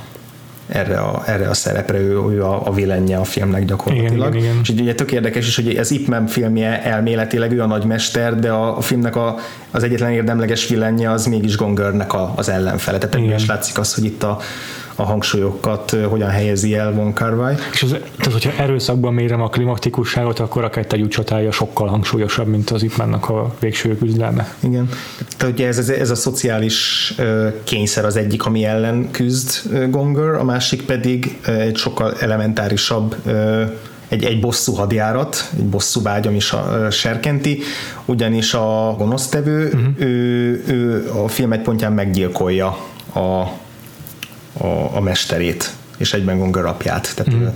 Speaker 1: erre a, erre a szerepre, ő, ő a, a vilenje a filmnek gyakorlatilag. Igen, igen, igen. És ugye tök érdekes is, hogy ez Ip filmje elméletileg ő a nagymester, de a, a filmnek a, az egyetlen érdemleges vilenje az mégis Gongernek a, az ellenfele. Tehát ebből is látszik az, hogy itt a, a hangsúlyokat hogyan helyezi el Von Carvai.
Speaker 2: És az, tehát, hogyha erőszakban mérem a klimatikusságot, akkor a kettő csatája sokkal hangsúlyosabb, mint az Ipmannak a végső küzdelme.
Speaker 1: Igen. Tehát ugye ez, ez, ez a szociális kényszer az egyik, ami ellen küzd Gonger, a másik pedig egy sokkal elementárisabb egy, egy bosszú hadjárat, egy bosszú vágyam is a, serkenti, ugyanis a gonosztevő, uh-huh. ő, ő a film egy pontján meggyilkolja a a, a mesterét, és egyben Gonger apját. Tehát, mm.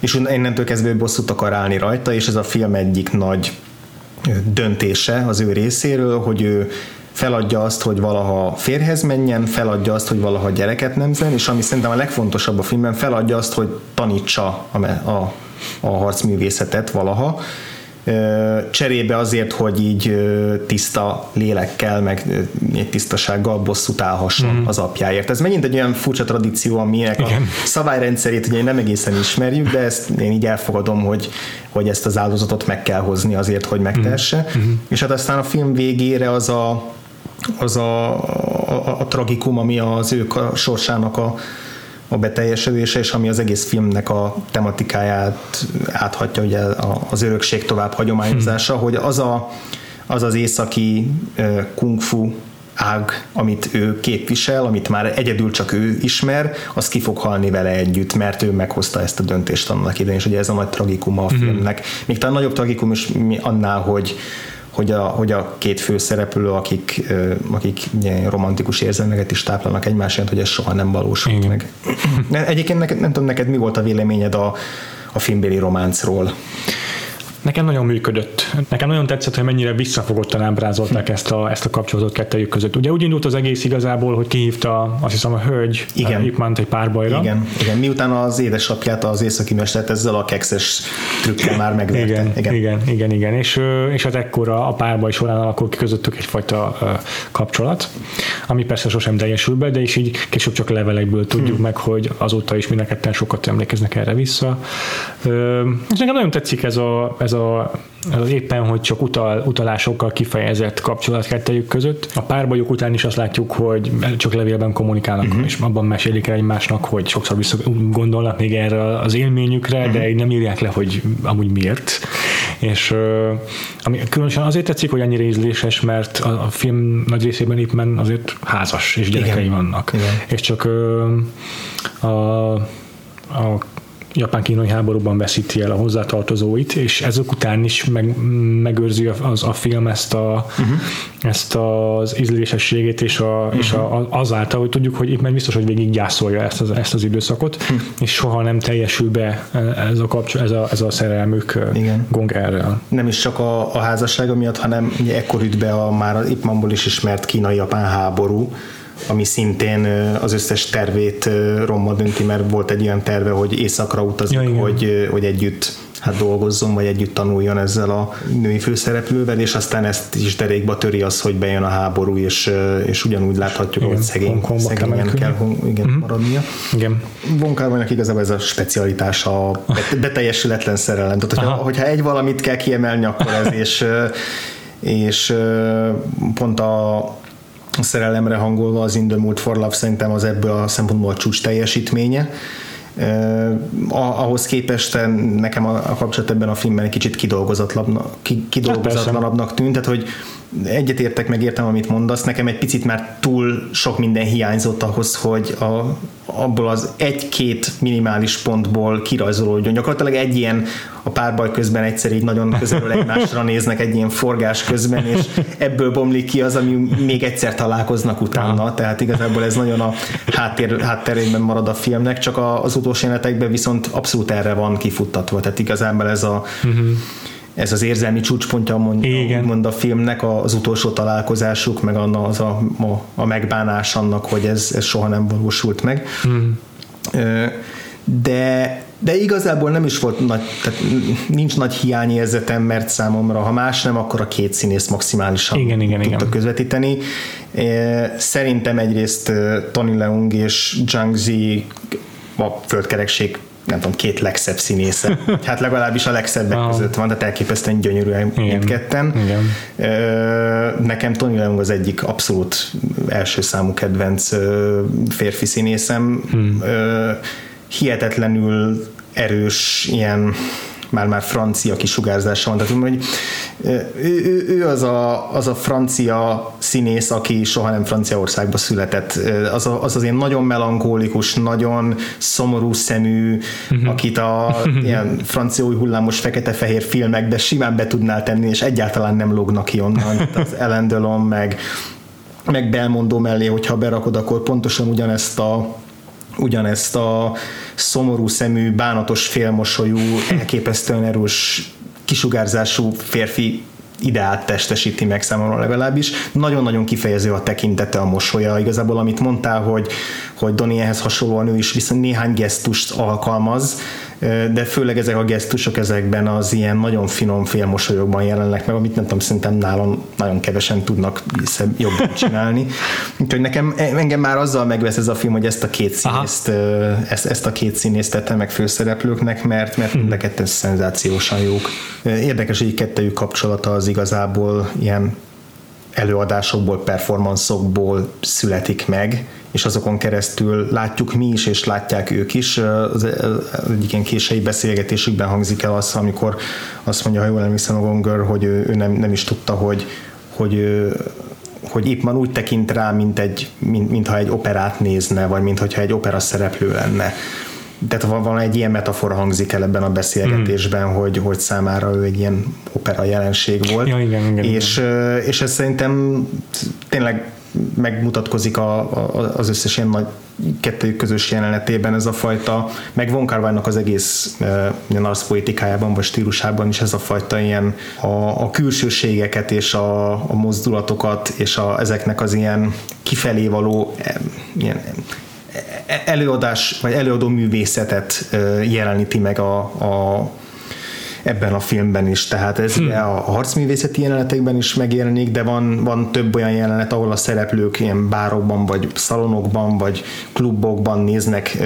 Speaker 1: És innentől kezdve bosszút akar állni rajta, és ez a film egyik nagy döntése az ő részéről, hogy ő feladja azt, hogy valaha férhez menjen, feladja azt, hogy valaha gyereket nemzen, és ami szerintem a legfontosabb a filmben, feladja azt, hogy tanítsa a, a, a harcművészetet valaha, cserébe azért, hogy így tiszta lélekkel, meg egy tisztasággal bosszút állhasson mm. az apjáért. Ez megint egy olyan furcsa tradíció, aminek Igen. a szabályrendszerét ugye nem egészen ismerjük, de ezt én így elfogadom, hogy, hogy ezt az áldozatot meg kell hozni azért, hogy megtesse. Mm. És hát aztán a film végére az a, az a, a, a tragikum, ami az ő sorsának a a beteljesedése, és ami az egész filmnek a tematikáját áthatja ugye az örökség tovább hagyományozása, hmm. hogy az a, az az északi kung fu ág, amit ő képvisel, amit már egyedül csak ő ismer, az ki fog halni vele együtt, mert ő meghozta ezt a döntést annak idején, és ugye ez a nagy tragikuma a filmnek. Még talán nagyobb tragikum is annál, hogy hogy a, hogy a két főszereplő, akik, akik romantikus érzelmeket is táplálnak egymásért, hogy ez soha nem valósult Igen. meg. Egyébként neked, nem tudom, neked mi volt a véleményed a, a filmbéli románcról?
Speaker 2: Nekem nagyon működött. Nekem nagyon tetszett, hogy mennyire visszafogottan ábrázolták ezt a, ezt a kapcsolatot kettőjük között. Ugye úgy indult az egész igazából, hogy kihívta azt hiszem a hölgy igen. Ipmant egy párbajra.
Speaker 1: Igen, igen. Miután az édesapját az északi mestert ezzel a kekszes trükkel már megverte.
Speaker 2: Igen, igen, igen, igen, igen. És, és hát ekkora a párbaj során alakul ki közöttük egyfajta kapcsolat, ami persze sosem teljesül be, de is így később csak levelekből tudjuk hmm. meg, hogy azóta is mind sokat emlékeznek erre vissza. És nekem nagyon tetszik ez a, ez a az éppen, hogy csak utal, utalásokkal kifejezett kapcsolat kettejük között. A párbajuk után is azt látjuk, hogy csak levélben kommunikálnak, uh-huh. és abban mesélik el egymásnak, hogy sokszor vissza gondolnak még erre az élményükre, uh-huh. de nem írják le, hogy amúgy miért. És ami különösen azért tetszik, hogy ennyire ízléses, mert a, a film nagy részében éppen azért házas, és gyerekei Igen. vannak. Igen. És csak a, a japán-kínai háborúban veszíti el a hozzátartozóit, és ezek után is meg, megőrzi az, a film ezt, a, uh-huh. ezt az ízlésességét, és, a, uh-huh. és a, azáltal, hogy tudjuk, hogy itt meg biztos, hogy végig gyászolja ezt az, ezt az időszakot, uh-huh. és soha nem teljesül be ez a, kapcsol, ez a, ez a szerelmük Igen. gong erre.
Speaker 1: Nem is csak a, a házassága miatt, hanem ugye ekkor üt be a már az Ipmanból is ismert kínai-japán háború, ami szintén az összes tervét romba dönti, mert volt egy olyan terve, hogy éjszakra utazik, ja, hogy, hogy együtt hát dolgozzon, vagy együtt tanuljon ezzel a női főszereplővel, és aztán ezt is derékba töri az, hogy bejön a háború, és, és ugyanúgy láthatjuk, igen, hogy szegény, szegényen kell igen, uh-huh. maradnia. Igen. Vonkárványnak igazából ez a specialitása, a beteljesületlen szerelem. Tehát, hogyha, hogyha egy valamit kell kiemelni, akkor ez, és, és pont a szerelemre hangolva az In the Mood for Love szerintem az ebből a szempontból a csúcs teljesítménye. Uh, ahhoz képest nekem a, a kapcsolat ebben a filmben egy kicsit kidolgozatlanabbnak hát tűnt, tehát hogy egyetértek, megértem, amit mondasz, nekem egy picit már túl sok minden hiányzott ahhoz, hogy a, abból az egy-két minimális pontból kirajzolódjon. Gyakorlatilag egy ilyen a párbaj közben egyszer így nagyon közelről egymásra néznek egy ilyen forgás közben, és ebből bomlik ki az, ami még egyszer találkoznak utána, tehát igazából ez nagyon a háttér, háttérében marad a filmnek, csak az utolsó jelenetekben viszont abszolút erre van kifuttatva, tehát igazából ez a uh-huh ez az érzelmi csúcspontja mond, mond a filmnek az utolsó találkozásuk, meg az a, a, a megbánás annak, hogy ez, ez soha nem valósult meg. Mm. De de igazából nem is volt nagy, tehát nincs nagy hiányérzetem, mert számomra, ha más nem, akkor a két színész maximálisan igen, igen, tudta igen. közvetíteni. Szerintem egyrészt Tony Leung és Zhang Zi a földkerekség nem tudom, két legszebb színésze. Hát legalábbis a legszebbek ah. között van, tehát elképesztően gyönyörű mindketten. Nekem Tony Leung az egyik abszolút első számú kedvenc férfi színészem. Hmm. Hihetetlenül erős ilyen már-már francia kisugárzása van. Tehát, hogy ő, ő, ő az, a, az a francia színész, aki soha nem Franciaországba született. Az, a, az az ilyen nagyon melankólikus, nagyon szomorú szemű, uh-huh. akit a ilyen francia új hullámos fekete-fehér filmekbe simán be tudnál tenni, és egyáltalán nem lógnak ki onnan. Az Ellen Delon, meg, meg Belmondo mellé, hogyha berakod, akkor pontosan ugyanezt a ugyanezt a szomorú szemű, bánatos félmosolyú, elképesztően erős kisugárzású férfi ideát testesíti meg számomra legalábbis. Nagyon-nagyon kifejező a tekintete, a mosolya. Igazából, amit mondtál, hogy, hogy Doni ehhez hasonlóan ő is viszont néhány gesztust alkalmaz, de főleg ezek a gesztusok ezekben az ilyen nagyon finom félmosolyokban jelennek meg, amit nem tudom, szerintem nálam nagyon kevesen tudnak jobban csinálni. Úgyhogy nekem, engem már azzal megvesz ez a film, hogy ezt a két színészt, ezt, ezt a két színészt tette meg főszereplőknek, mert, mert mind a ketten szenzációsan jók. Érdekes, hogy kettőjük kapcsolata az igazából ilyen előadásokból, performanszokból születik meg, és azokon keresztül látjuk mi is, és látják ők is. Az, egyik ilyen késői beszélgetésükben hangzik el az, amikor azt mondja, ha jól emlékszem a Gonger, hogy ő, ő nem, nem is tudta, hogy, hogy hogy már úgy tekint rá, mint egy, mint, mintha egy operát nézne, vagy mintha egy opera szereplő lenne. Tehát van, van egy ilyen metafora hangzik el ebben a beszélgetésben, mm. hogy, hogy számára ő egy ilyen opera jelenség volt.
Speaker 2: Ja, igen, igen,
Speaker 1: és,
Speaker 2: igen.
Speaker 1: és ez szerintem tényleg megmutatkozik a, a, az összes ilyen nagy kettőjük közös jelenetében ez a fajta, meg Von Kar az egész e, ilyen politikájában vagy stílusában is ez a fajta ilyen a, a külsőségeket és a, a mozdulatokat és a, ezeknek az ilyen kifelé való e, ilyen előadás vagy előadó művészetet jeleníti meg a, a ebben a filmben is, tehát ez hmm. a harcművészeti jelenetekben is megjelenik, de van, van több olyan jelenet, ahol a szereplők ilyen bárokban, vagy szalonokban, vagy klubokban néznek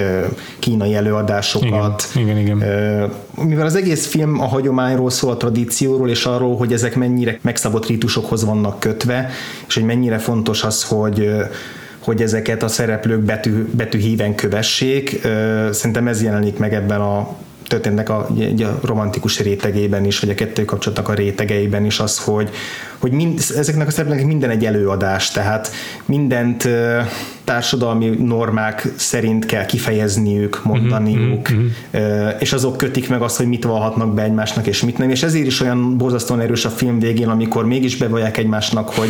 Speaker 1: kínai előadásokat.
Speaker 2: Igen, igen, igen.
Speaker 1: Mivel az egész film a hagyományról szól, a tradícióról, és arról, hogy ezek mennyire megszabott rítusokhoz vannak kötve, és hogy mennyire fontos az, hogy hogy ezeket a szereplők betű, betűhíven kövessék. Szerintem ez jelenik meg ebben a történetnek a, a romantikus rétegében is, vagy a kettő kapcsolatnak a rétegeiben is az, hogy, hogy mind, ezeknek a szereplőknek minden egy előadás, tehát mindent társadalmi normák szerint kell kifejezniük, mondaniuk, mm-hmm. és azok kötik meg azt, hogy mit valhatnak be egymásnak, és mit nem, és ezért is olyan borzasztóan erős a film végén, amikor mégis bevallják egymásnak, hogy,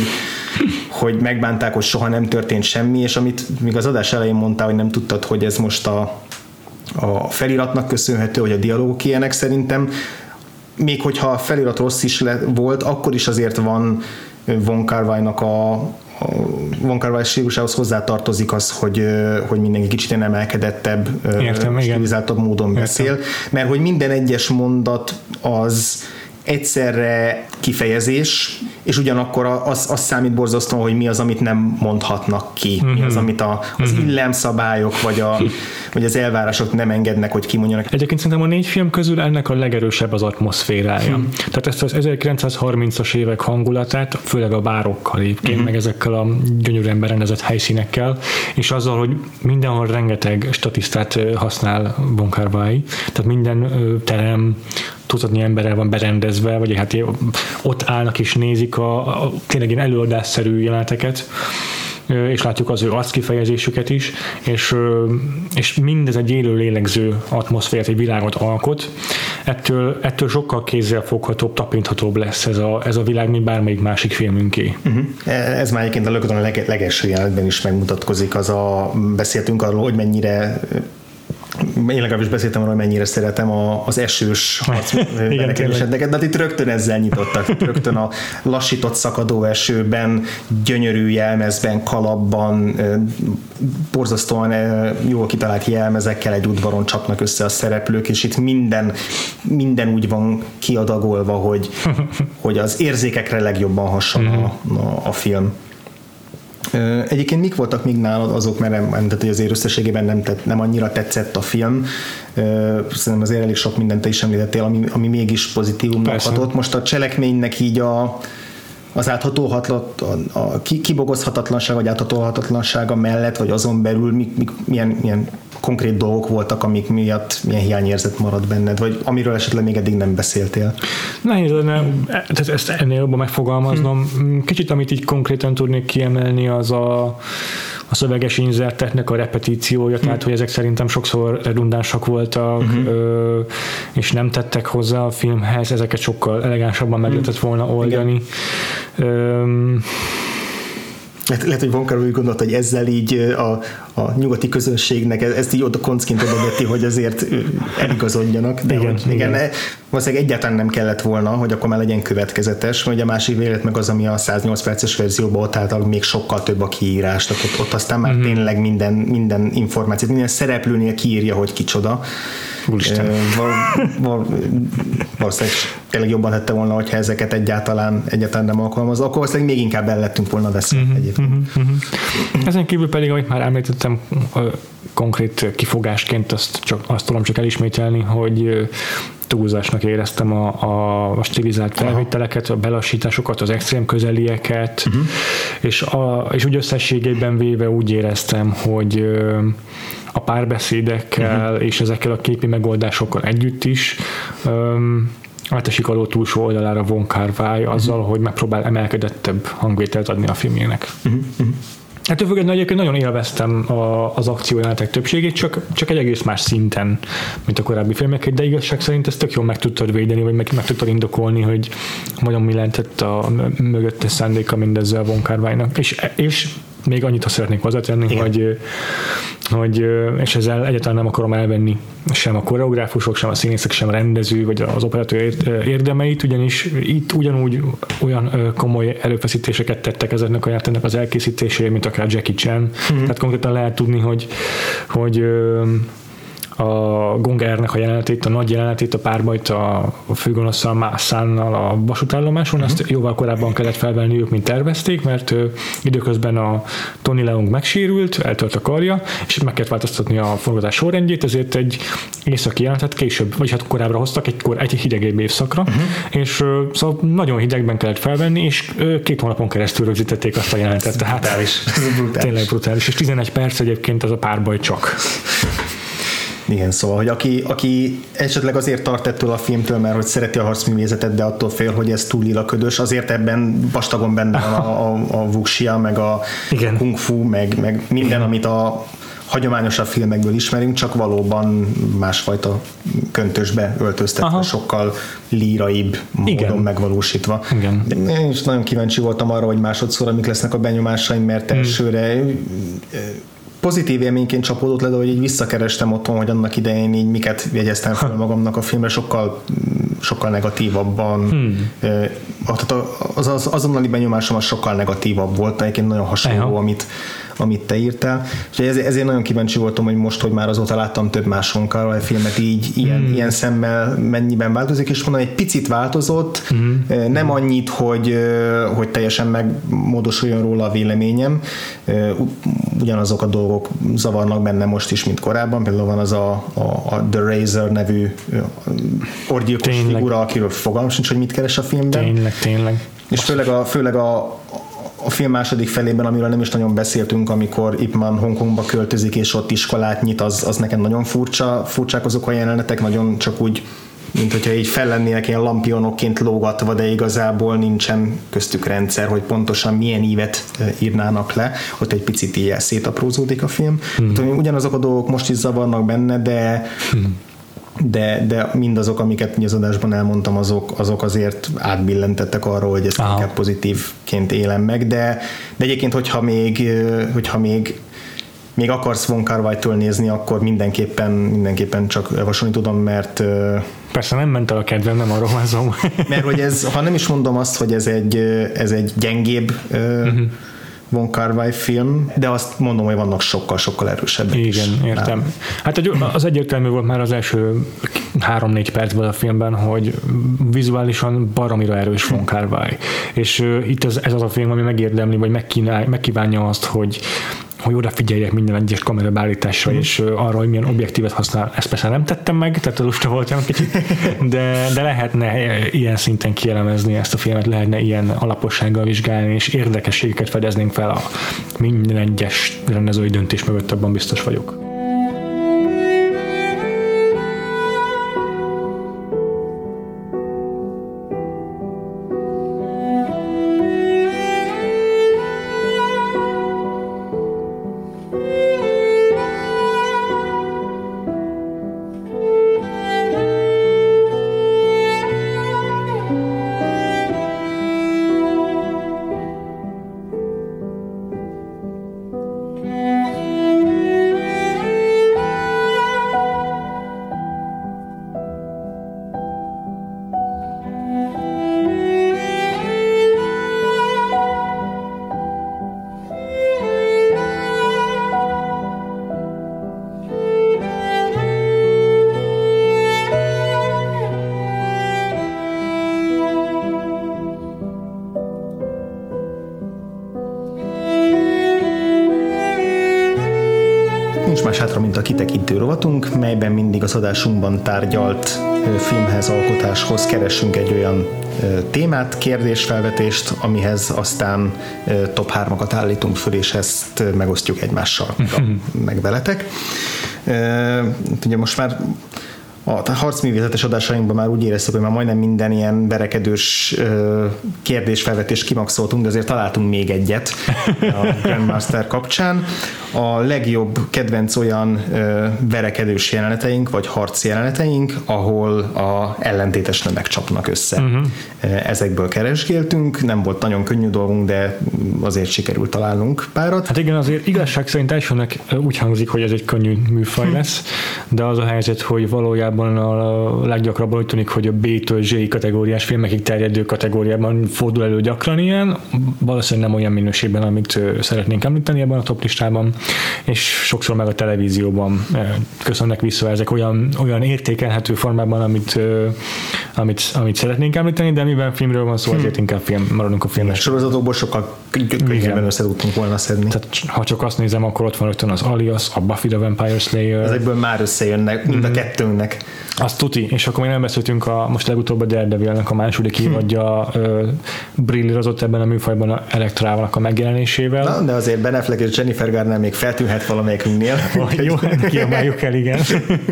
Speaker 1: hogy megbánták, hogy soha nem történt semmi, és amit még az adás elején mondtál, hogy nem tudtad, hogy ez most a a feliratnak köszönhető, vagy a dialógok ilyenek szerintem, még hogyha a felirat rossz is le, volt, akkor is azért van Von Carvajnak a, a Von Carvaj stílusához hozzátartozik az, hogy, hogy mindenki kicsit ilyen emelkedettebb,
Speaker 2: Értem,
Speaker 1: stilizáltabb módon Értem. beszél, mert hogy minden egyes mondat az egyszerre kifejezés, és ugyanakkor az, az számít borzasztóan, hogy mi az, amit nem mondhatnak ki, mm-hmm. mi az, mhm. amit a, az mm-hmm. illemszabályok, vagy, a, vagy az elvárások nem engednek, hogy kimondjanak.
Speaker 2: Egyébként szerintem a négy film közül ennek a legerősebb az atmoszférája. Mm. Tehát ezt az 1930-as évek hangulatát, főleg a bárokkal egyébként, mm-hmm. meg ezekkel a gyönyörűen berendezett helyszínekkel, és azzal, hogy mindenhol rengeteg statisztát használ Bonkárvái, tehát minden terem, tucatnyi emberrel van berendezve, vagy hát ott állnak és nézik a, a tényleg ilyen előadásszerű jeleneteket, és látjuk az ő arckifejezésüket is, és, és mindez egy élő lélegző atmoszférát, egy világot alkot. Ettől, ettől sokkal kézzelfoghatóbb, tapinthatóbb lesz ez a, ez a világ, mint bármelyik másik filmünké. Uh-huh.
Speaker 1: Ez már egyébként a lökötön a leg, legelső jelenetben is megmutatkozik, az a, beszéltünk arról, hogy mennyire én legalábbis beszéltem arról, hogy mennyire szeretem a, az esős harcműveleteket, de hát itt rögtön ezzel nyitottak, rögtön a lassított szakadó esőben, gyönyörű jelmezben, kalapban, borzasztóan jól kitalált jelmezekkel egy udvaron csapnak össze a szereplők, és itt minden, minden úgy van kiadagolva, hogy, hogy az érzékekre legjobban hasonló a, a, a film. Egyébként mik voltak még nálad azok, mert tehát, hogy azért összességében nem, tett, nem annyira tetszett a film. Szerintem azért elég sok mindent te is említettél, ami, ami mégis pozitívumnak hatott. Most a cselekménynek így a, az áthatóhatlat, a, kibogozhatatlanság vagy áthatóhatatlansága mellett, vagy azon belül mi, mi, milyen, milyen konkrét dolgok voltak, amik miatt milyen hiányérzet maradt benned, vagy amiről esetleg még eddig nem beszéltél?
Speaker 2: Nehéz lenne tehát ezt ennél jobban megfogalmaznom. Hm. Kicsit, amit így konkrétan tudnék kiemelni, az a a szöveges inzerteknek a repetíciója, tehát hogy ezek szerintem sokszor redundánsak voltak, uh-huh. és nem tettek hozzá a filmhez, ezeket sokkal elegánsabban meg lehetett volna oldani. Igen.
Speaker 1: Hát lehet, hogy Von úgy gondolta, hogy ezzel így a, a nyugati közönségnek ezt így oda koncként odaveti, hogy azért eligazodjanak. De igen, hogy, igen. igen. valószínűleg egyáltalán nem kellett volna, hogy akkor már legyen következetes, vagy a másik vélet meg az, ami a 108 perces verzióban ott által még sokkal több a kiírás, tehát ott, ott aztán már mm-hmm. tényleg minden, minden információt, minden szereplőnél kiírja, hogy kicsoda. Úristen. Val, val, valószínűleg tényleg jobban tette volna, hogyha ezeket egyáltalán, egyáltalán nem alkalmaz, akkor valószínűleg még inkább el lettünk volna veszünk uh-huh, egyébként. Uh-huh,
Speaker 2: uh-huh. Ezen kívül pedig, amit már említettem, konkrét kifogásként azt, csak, azt tudom csak elismételni, hogy túlzásnak éreztem a, a, a stilizált felvételeket, a belassításokat, az extrém közelieket, uh-huh. és, a, és úgy összességében véve úgy éreztem, hogy a párbeszédekkel uh-huh. és ezekkel a képi megoldásokkal együtt is um, átesik alól túlsó oldalára Von Kar-wai azzal, uh-huh. hogy megpróbál emelkedettebb hangvételt adni a filmjének. Uh-huh. Uh-huh. Hát függetlenül egyébként nagyon élveztem a, az akciójelenetek többségét, csak, csak egy egész más szinten, mint a korábbi filmek, de igazság szerint ezt tök jól meg tudtad védeni, vagy meg, meg tudtad indokolni, hogy nagyon mi lehetett a mögötte szándéka mindezzel Von Kar-wai-nak. És, és még annyit ha szeretnék hozzátenni, Igen. hogy, hogy, és ezzel egyáltalán nem akarom elvenni sem a koreográfusok, sem a színészek, sem a rendező, vagy az operatőr érdemeit, ugyanis itt ugyanúgy olyan komoly előfeszítéseket tettek ezeknek a játéknak az elkészítésére, mint akár Jackie Chan. Mm-hmm. Tehát konkrétan lehet tudni, hogy, hogy a Gongernek a jelenetét, a nagy jelenetét, a párbajt a, a főgonosszal Másszánnal a vasútállomáson, uh-huh. azt jóval korábban kellett felvenni ők, mint tervezték, mert időközben a Tony Leung megsérült, eltört a karja, és meg kellett változtatni a forgatás sorrendjét, ezért egy északi jelenetet később, vagy hát korábbra hoztak, egy, egy hidegebb évszakra, uh-huh. és szóval nagyon hidegben kellett felvenni, és két hónapon keresztül rögzítették azt a jelenetet, tehát brutális. tényleg brutális, és 11 perc egyébként az a párbaj csak.
Speaker 1: Igen, szóval, hogy aki, aki esetleg azért tart ettől a filmtől, mert hogy szereti a harcművészetet, de attól fél, hogy ez túl lilaködös, azért ebben vastagon benne van a, a, a wuxia, meg a Igen. kung fu, meg, meg minden, Igen. amit a hagyományosabb filmekből ismerünk, csak valóban másfajta köntösbe öltöztetve, Aha. sokkal líraibb módon Igen. megvalósítva. Igen. Én is nagyon kíváncsi voltam arra, hogy másodszor, amik lesznek a benyomásaim, mert hmm. elsőre pozitív élményként csapódott le, de hogy így visszakerestem otthon, hogy annak idején így miket jegyeztem fel magamnak a filmre, sokkal sokkal negatívabban hmm. tehát az, az, azonnali benyomásom az sokkal negatívabb volt, egyébként nagyon hasonló, Eha. amit, amit te írtál. És ezért, ezért nagyon kíváncsi voltam, hogy most, hogy már azóta láttam több más a filmet, így ilyen, hmm. ilyen szemmel mennyiben változik, és mondom, egy picit változott, hmm. nem annyit, hogy, hogy teljesen megmódosuljon róla a véleményem, ugyanazok a dolgok zavarnak benne most is, mint korábban, például van az a, a, a The Razor nevű orgyilkos figura, akiről fogalmam sincs, hogy mit keres a filmben.
Speaker 2: Tényleg, tényleg.
Speaker 1: És főleg a, főleg a, a film második felében, amiről nem is nagyon beszéltünk, amikor Ip Man Hongkongba költözik, és ott iskolát nyit, az, az nekem nagyon furcsa, furcsák azok a jelenetek, nagyon csak úgy mint hogyha így fel lennének ilyen lampionokként lógatva, de igazából nincsen köztük rendszer, hogy pontosan milyen ívet írnának le. Ott egy picit ilyen szétaprózódik a film. Hát, ugyanazok a dolgok most is zavarnak benne, de hmm de, de mindazok, amiket az adásban elmondtam, azok, azok azért átbillentettek arról, hogy ezt Aha. inkább pozitívként élem meg, de, de egyébként, hogyha még, hogyha még még akarsz Von kar nézni, akkor mindenképpen, mindenképpen csak javasolni tudom, mert
Speaker 2: Persze nem ment el a kedvem, nem arról van
Speaker 1: mert hogy ez, ha nem is mondom azt, hogy ez egy, ez egy gyengébb uh-huh Von Kar film, de azt mondom, hogy vannak sokkal-sokkal erősebbek
Speaker 2: Igen, is. értem. Nem. Hát az egyértelmű volt már az első három-négy percben a filmben, hogy vizuálisan baromira erős Von Kar És uh, itt ez, ez az a film, ami megérdemli, vagy megkívánja azt, hogy hogy odafigyeljek minden egyes kamerabállításra, mm. és arra, hogy milyen objektívet használ. Ezt persze nem tettem meg, tehát lusta voltam kicsit, de, de lehetne ilyen szinten kielemezni ezt a filmet, lehetne ilyen alapossággal vizsgálni, és érdekességeket fedeznénk fel a minden egyes rendezői döntés mögött, abban biztos vagyok.
Speaker 1: Kitekintő rovatunk, melyben mindig az adásunkban tárgyalt filmhez, alkotáshoz keresünk egy olyan témát, kérdésfelvetést, amihez aztán top 3-akat állítunk föl, és ezt megosztjuk egymással, meg veletek. Ugye most már a harcművészetes adásainkban már úgy éreztük, hogy már majdnem minden ilyen verekedős kérdésfelvetést kimaxoltunk, de azért találtunk még egyet a Grandmaster kapcsán. A legjobb kedvenc olyan verekedős jeleneteink, vagy harc jeleneteink, ahol a ellentétes nemek csapnak össze. Uh-huh. Ezekből keresgéltünk, nem volt nagyon könnyű dolgunk, de azért sikerült találnunk párat.
Speaker 2: Hát igen, azért igazság szerint elsőnek úgy hangzik, hogy ez egy könnyű műfaj hm. lesz, de az a helyzet, hogy valójában valójában a leggyakrabban úgy tűnik, hogy a B-től Z kategóriás filmekig terjedő kategóriában fordul elő gyakran ilyen, valószínűleg nem olyan minőségben, amit szeretnénk említeni ebben a top listában, és sokszor meg a televízióban köszönnek vissza ezek olyan, olyan értékelhető formában, amit, amit, amit szeretnénk említeni, de mivel filmről van szó, hmm. azért inkább film, maradunk a filmes.
Speaker 1: Sorozatokból sokkal könnyebben össze tudtunk volna szedni.
Speaker 2: Tehát ha csak azt nézem, akkor ott van rögtön az Alias, a Buffy the Vampire Slayer.
Speaker 1: Ezekből már összejönnek, mind a hmm. kettőnknek.
Speaker 2: Azt tuti, és akkor még nem beszéltünk a, most legutóbb a Daredevilnek a második hm. évadja brillirozott ebben a műfajban a Elektrával a megjelenésével.
Speaker 1: Na, de azért Ben Affleck és Jennifer Garner még feltűnhet valamelyikünknél.
Speaker 2: jó, hát kiemeljük el, igen.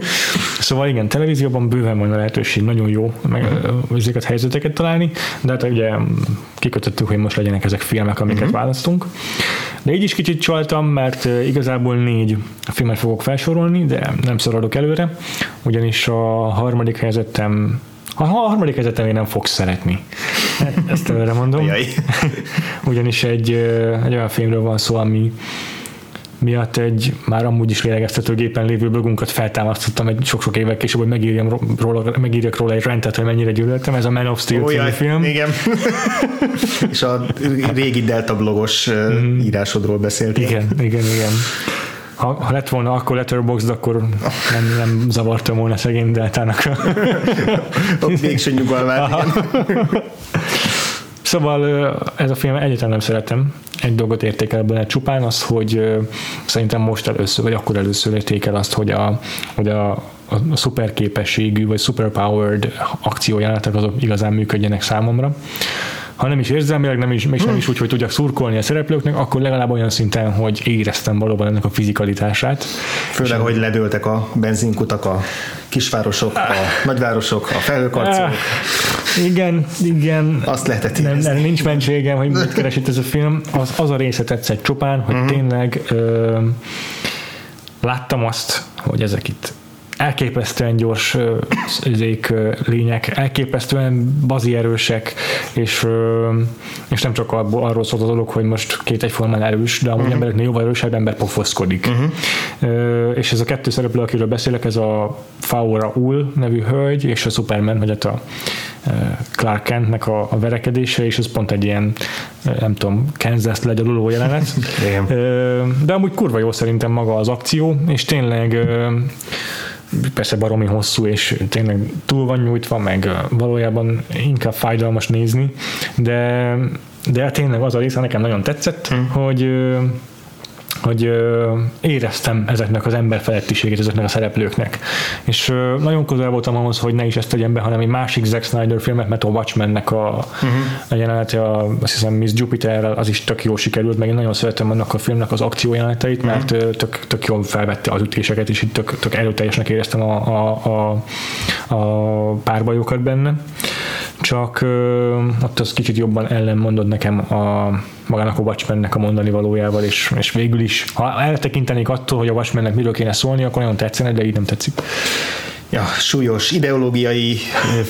Speaker 2: szóval igen, televízióban bőven van a lehetőség, nagyon jó meg ezeket helyzeteket találni, de hát ugye kikötöttük, hogy most legyenek ezek filmek, amiket uh-huh. választunk. De így is kicsit csaltam, mert igazából négy filmet fogok felsorolni, de nem szorodok előre, ugyanis a harmadik helyzetem a harmadik helyzetem én nem fogsz szeretni. Ezt előre mondom. Ugyanis egy, egy olyan filmről van szó, ami miatt egy már amúgy is lélegeztetőgépen lévő blogunkat feltámasztottam egy sok-sok évek később, hogy megírjam róla, megírjak róla egy rendet, hogy mennyire gyűlöltem. Ez a Man of Steel
Speaker 1: oh, film. Igen. És a régi Delta blogos mm. írásodról beszélt.
Speaker 2: Igen, igen, igen. Ha, ha lett volna akkor Letterboxd, akkor nem, nem zavartam volna szegény Deltának.
Speaker 1: Végső nyugalmát.
Speaker 2: Szóval ez a film egyáltalán nem szeretem. Egy dolgot értékel benne csupán, az, hogy szerintem most először, vagy akkor először értékel azt, hogy a, hogy a, a szuperképességű, vagy superpowered akciójelenetek azok igazán működjenek számomra ha nem is érzelmileg, nem is, és nem is úgy, hogy tudjak szurkolni a szereplőknek, akkor legalább olyan szinten, hogy éreztem valóban ennek a fizikalitását.
Speaker 1: Főleg, hogy ledőltek a benzinkutak, a kisvárosok, a nagyvárosok, a felhőkarcolók.
Speaker 2: Igen, igen.
Speaker 1: Azt lehetett
Speaker 2: nem, nem, nincs mentségem, hogy mit keres itt ez a film. Az, az a része tetszett csupán, hogy uh-huh. tényleg ö, láttam azt, hogy ezek itt elképesztően gyors ezék, lények, elképesztően bazi erősek, és, és nem csak arról szólt a dolog, hogy most két egyformán erős, de amúgy uh-huh. embereknél jóval erősebb ember pofoszkodik. Uh-huh. És ez a kettő szereplő, akiről beszélek, ez a Faura Ul nevű hölgy, és a Superman, vagy hát a Clark Kentnek a, a verekedése, és ez pont egy ilyen, nem tudom, Kansas legyaluló jelenet. De amúgy kurva jó szerintem maga az akció, és tényleg persze baromi hosszú, és tényleg túl van nyújtva, meg valójában inkább fájdalmas nézni, de, de tényleg az a része nekem nagyon tetszett, hmm. hogy hogy éreztem ezeknek az emberfelettiségét ezeknek a szereplőknek. És nagyon közel voltam ahhoz, hogy ne is ezt tegyem be, hanem egy másik Zack Snyder filmet, mert a Watchmennek a, uh-huh. a jelenete, a, azt hiszem Miss Jupiter, az is tök jó sikerült, meg én nagyon szeretem annak a filmnek az akció jeleneteit, mert uh-huh. tök, tök jól felvette az ütéseket, és itt tök, tök erőteljesnek éreztem a, a, a, a párbajokat benne. Csak ott az kicsit jobban ellenmondod nekem a magának a Watchmennek a mondani valójával, és, és végül is, ha eltekintenék attól, hogy a Watchmennek miről kéne szólni, akkor nagyon tetszene, de így nem tetszik
Speaker 1: ja, súlyos ideológiai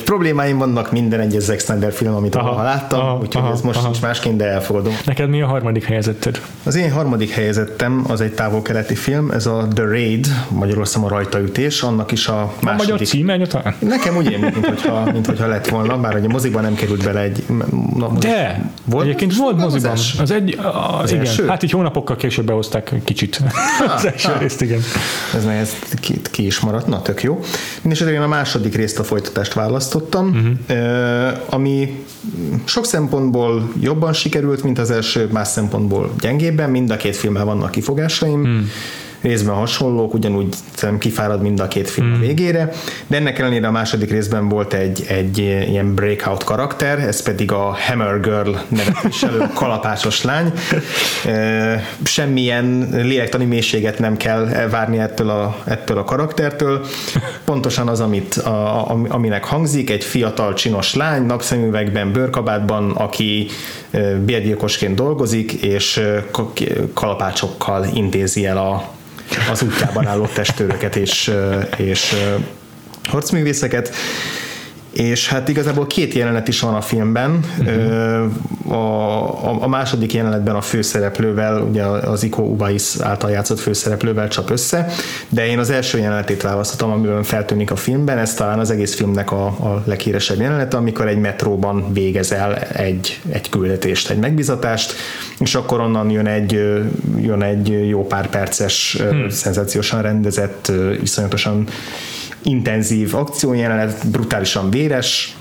Speaker 1: problémáim vannak minden egyes Zack Snyder film, amit aha, láttam, aha, úgyhogy aha, ez most aha. nincs másként, de elfogadom.
Speaker 2: Neked mi a harmadik helyezetted?
Speaker 1: Az én harmadik helyezettem az egy távol-keleti film, ez a The Raid, magyarul a rajtaütés, annak is a második. A magyar
Speaker 2: címe?
Speaker 1: Nekem úgy mint, mint, hogyha, mint hogyha lett volna, bár hogy a moziban nem került bele egy...
Speaker 2: Na, de, volt, egyébként volt moziban. Az, az egy, az, igen, első? hát így hónapokkal később behozták kicsit ah, az első ah, részt, igen.
Speaker 1: Ez meg ez ki, ki is maradt, na tök jó. Mindenesetre én a második részt a folytatást választottam, uh-huh. ami sok szempontból jobban sikerült, mint az első, más szempontból gyengébben, mind a két filmmel vannak kifogásaim. Uh-huh részben hasonlók, ugyanúgy kifárad mind a két film mm. végére, de ennek ellenére a második részben volt egy, egy ilyen breakout karakter, ez pedig a Hammer Girl nevet viselő kalapásos lány. Semmilyen lélektani mélységet nem kell várni ettől a, ettől a karaktertől. Pontosan az, amit, a, aminek hangzik, egy fiatal csinos lány, napszemüvegben, bőrkabátban, aki bérgyilkosként dolgozik, és kalapácsokkal intézi el a, az útjában álló testőröket és, és harcművészeket és hát igazából két jelenet is van a filmben. Uh-huh. A, a, második jelenetben a főszereplővel, ugye az Iko Ubais által játszott főszereplővel csak össze, de én az első jelenetét választottam, amiben feltűnik a filmben, ez talán az egész filmnek a, a leghíresebb jelenete, amikor egy metróban végezel egy, egy küldetést, egy megbizatást, és akkor onnan jön egy, jön egy jó pár perces, hmm. szenzációsan rendezett, iszonyatosan intenzív akciójelenet, brutálisan véres.